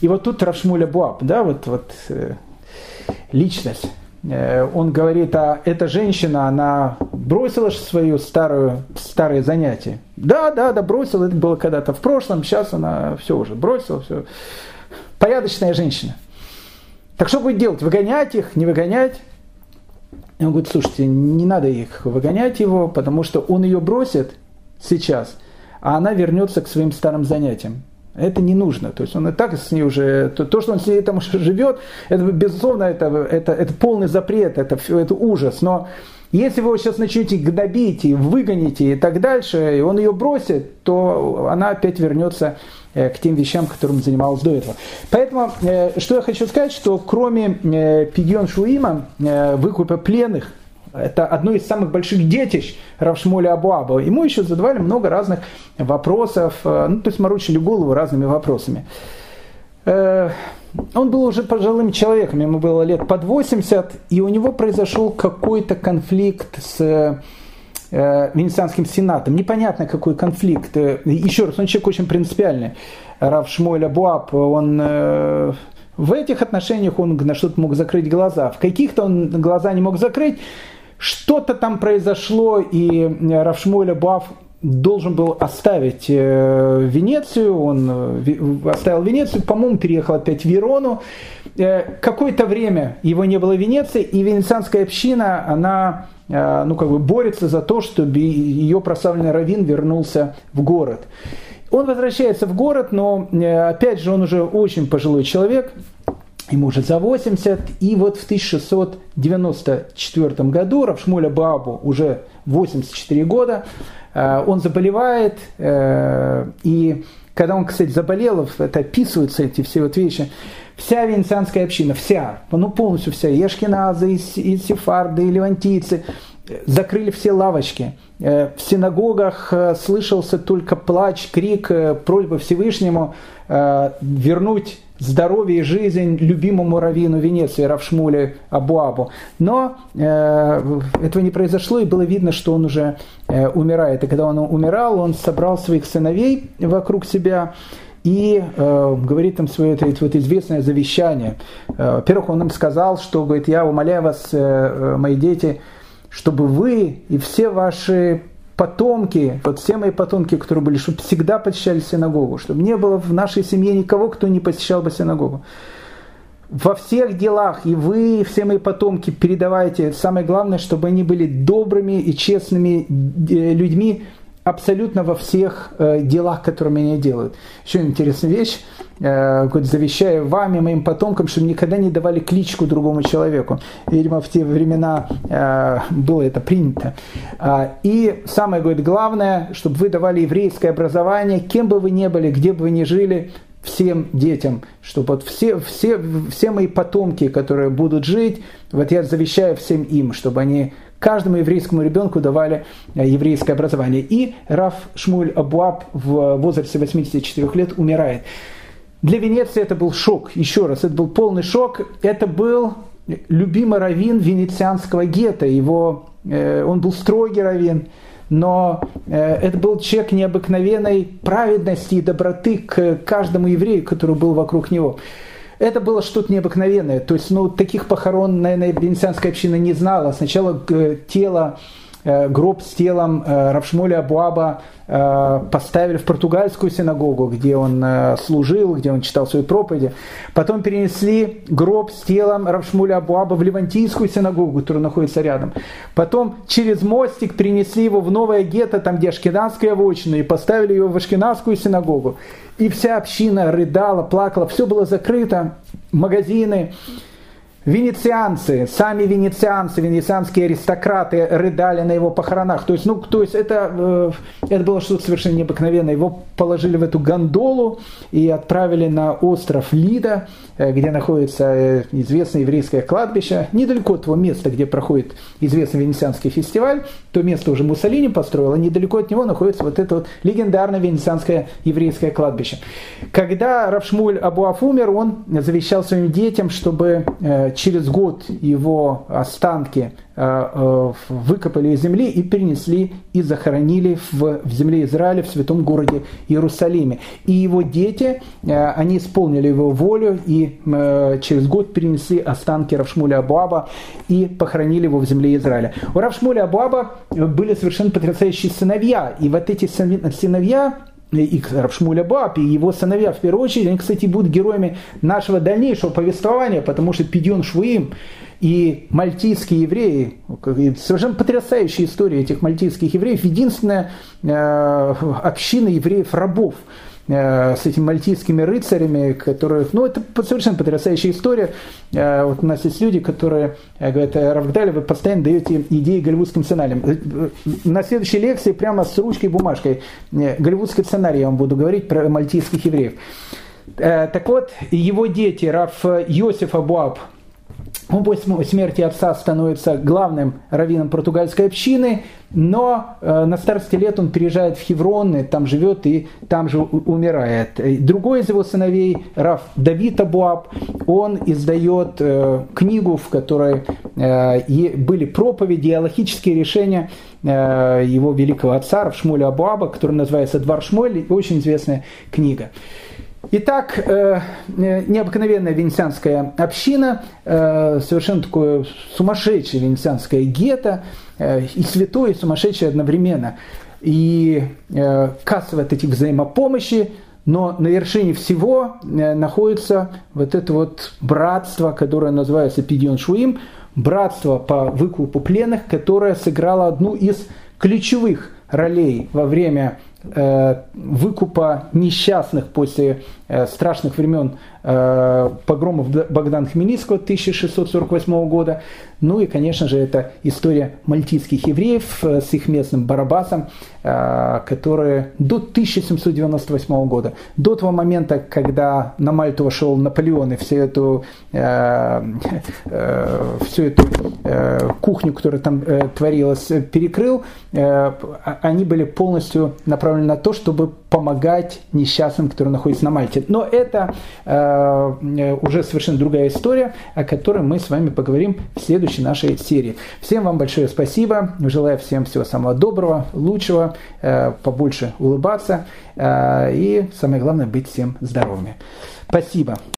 И вот тут Равшмуля Буаб, да, вот, вот э, личность. Э, он говорит, а эта женщина, она бросила свое старое, старое занятие. Да, да, да, бросила, это было когда-то в прошлом, сейчас она все уже бросила, все. Порядочная женщина. Так что будет делать? Выгонять их, не выгонять? И он говорит, слушайте, не надо их выгонять его, потому что он ее бросит сейчас, а она вернется к своим старым занятиям. Это не нужно. То есть он и так с ней уже, то, то что он с ней там живет, это безусловно, это, это, это полный запрет, это, это ужас. Но если вы его сейчас начнете гнобить и выгоните и так дальше, и он ее бросит, то она опять вернется э, к тем вещам, которым занималась до этого. Поэтому, э, что я хочу сказать, что кроме э, Пигьон Шуима, выкупа пленных, это одно из самых больших детищ Равшмоля Абуаба. Ему еще задавали много разных вопросов, э, ну, то есть морочили голову разными вопросами. Э, он был уже пожилым человеком, ему было лет под 80, и у него произошел какой-то конфликт с э, Венецианским сенатом. Непонятно, какой конфликт. Еще раз, он человек очень принципиальный. Рав Шмуэль Абуаб, он в этих отношениях он на что-то мог закрыть глаза. В каких-то он глаза не мог закрыть. Что-то там произошло, и э, Равшмуэля Баф должен был оставить э, Венецию, он э, оставил Венецию, по-моему, переехал опять в Верону. Какое-то время его не было в Венеции, и венецианская община, она ну, как бы борется за то, чтобы ее прославленный раввин вернулся в город. Он возвращается в город, но опять же он уже очень пожилой человек, ему уже за 80, и вот в 1694 году Равшмуля Бабу уже 84 года, э, он заболевает, э, и когда он, кстати, заболел, это описываются эти все вот вещи, вся венецианская община, вся, ну полностью вся, и и сефарды, и левантийцы, закрыли все лавочки. Э, в синагогах слышался только плач, крик, просьба Всевышнему вернуть здоровье и жизнь любимому раввину Венеции, Равшмуле Абуабу. Но э, этого не произошло, и было видно, что он уже э, умирает. И когда он умирал, он собрал своих сыновей вокруг себя и э, говорит им свое это, это вот известное завещание. Э, во-первых, он им сказал, что говорит, я умоляю вас, э, э мои дети, чтобы вы и все ваши потомки, вот все мои потомки, которые были, чтобы всегда посещали синагогу, чтобы не было в нашей семье никого, кто не посещал бы синагогу. Во всех делах, и вы, и все мои потомки, передавайте, самое главное, чтобы они были добрыми и честными э, людьми, абсолютно во всех э, делах, которыми они делают. Еще интересная вещь, э, завещаю вам и моим потомкам, чтобы никогда не давали кличку другому человеку. Видимо, в те времена э, было это принято. Э, и самое говорит, главное, чтобы вы давали еврейское образование, кем бы вы ни были, где бы вы ни жили, всем детям, чтобы вот все, все, все мои потомки, которые будут жить, вот я завещаю всем им, чтобы они каждому еврейскому ребенку давали э, еврейское образование. И Раф Шмуль Абуаб в возрасте 84 лет умирает. Для Венеции это был шок, еще раз, это был полный шок. Это был любимый раввин венецианского гетто. Его, э, он был строгий раввин, но э, это был человек необыкновенной праведности и доброты к каждому еврею, который был вокруг него. Это было что-то необыкновенное. То есть, ну, таких похорон, наверное, венецианская община не знала. Сначала э, тело гроб с телом э, Равшмоля Абуаба э, поставили в португальскую синагогу, где он служил, где он читал свои проповеди. Потом перенесли гроб с телом Равшмуля Абуаба в Левантийскую синагогу, которая находится рядом. Потом через мостик перенесли его в новое гетто, там где Ашкенадская вочина, и поставили его в Ашкенадскую синагогу. И вся община рыдала, плакала, все было закрыто, магазины. Венецианцы, сами венецианцы, венецианские аристократы рыдали на его похоронах. То есть, ну, то есть это, э, это было что-то совершенно необыкновенное. Его положили в эту гондолу и отправили на остров Лида, э, где находится э, известное еврейское кладбище, недалеко от того места, где проходит известный венецианский фестиваль. То место уже Муссолини построил, а недалеко от него находится вот это вот легендарное венецианское еврейское кладбище. Когда Равшмуль Абуаф умер, он завещал своим детям, чтобы через год его останки выкопали из земли и перенесли и захоронили в, в земле Израиля, в святом городе Иерусалиме. И его дети, они исполнили его волю и через год перенесли останки Равшмуля Абуаба и похоронили его в земле Израиля. У Равшмуля Абуаба были совершенно потрясающие сыновья. И вот эти сыновья, и Рабшмуля Баб, и его сыновья, в первую очередь, они, кстати, будут героями нашего дальнейшего повествования, потому что Пидьон Швуим и мальтийские евреи, совершенно потрясающая история этих мальтийских евреев, единственная э, община евреев-рабов – с этими мальтийскими рыцарями, которые, ну, это совершенно потрясающая история. Э, вот у нас есть люди, которые э, говорят, Равгдали, вы постоянно даете идеи голливудским сценариям. На следующей лекции прямо с ручкой и бумажкой голливудский сценарий я вам буду говорить про мальтийских евреев. Так вот, его дети, Раф Йосиф Абуаб, он после смерти отца становится главным раввином португальской общины, но э, на старости лет он переезжает в Хеврон, и там живет и там же умирает. Другой из его сыновей, Раф Давид Абуаб, он издает э, книгу, в которой э, были проповеди, аллахические решения э, его великого отца Равшмуля Абуаба, который называется «Двор Шмоль», очень известная книга. Итак, э, э, необыкновенная венецианская община, э, совершенно такое сумасшедшее венецианское гетто, и святое, и сумасшедшее одновременно. И касса вот этих взаимопомощи, но на вершине всего находится вот это вот братство, которое называется Пидион Шуим, братство по выкупу пленных, которое сыграло одну из ключевых ролей во время выкупа несчастных после страшных времен э, погромов Богдана Хмельницкого 1648 года. Ну и, конечно же, это история мальтийских евреев с их местным Барабасом, которые до 1798 года, до того момента, когда на Мальту вошел Наполеон и всю эту, всю эту кухню, которая там творилась, перекрыл, они были полностью направлены направлен на то, чтобы помогать несчастным, которые находятся на Мальте. Но это э, уже совершенно другая история, о которой мы с вами поговорим в следующей нашей серии. Всем вам большое спасибо. Желаю всем всего самого доброго, лучшего, э, побольше улыбаться э, и, самое главное, быть всем здоровыми. Спасибо.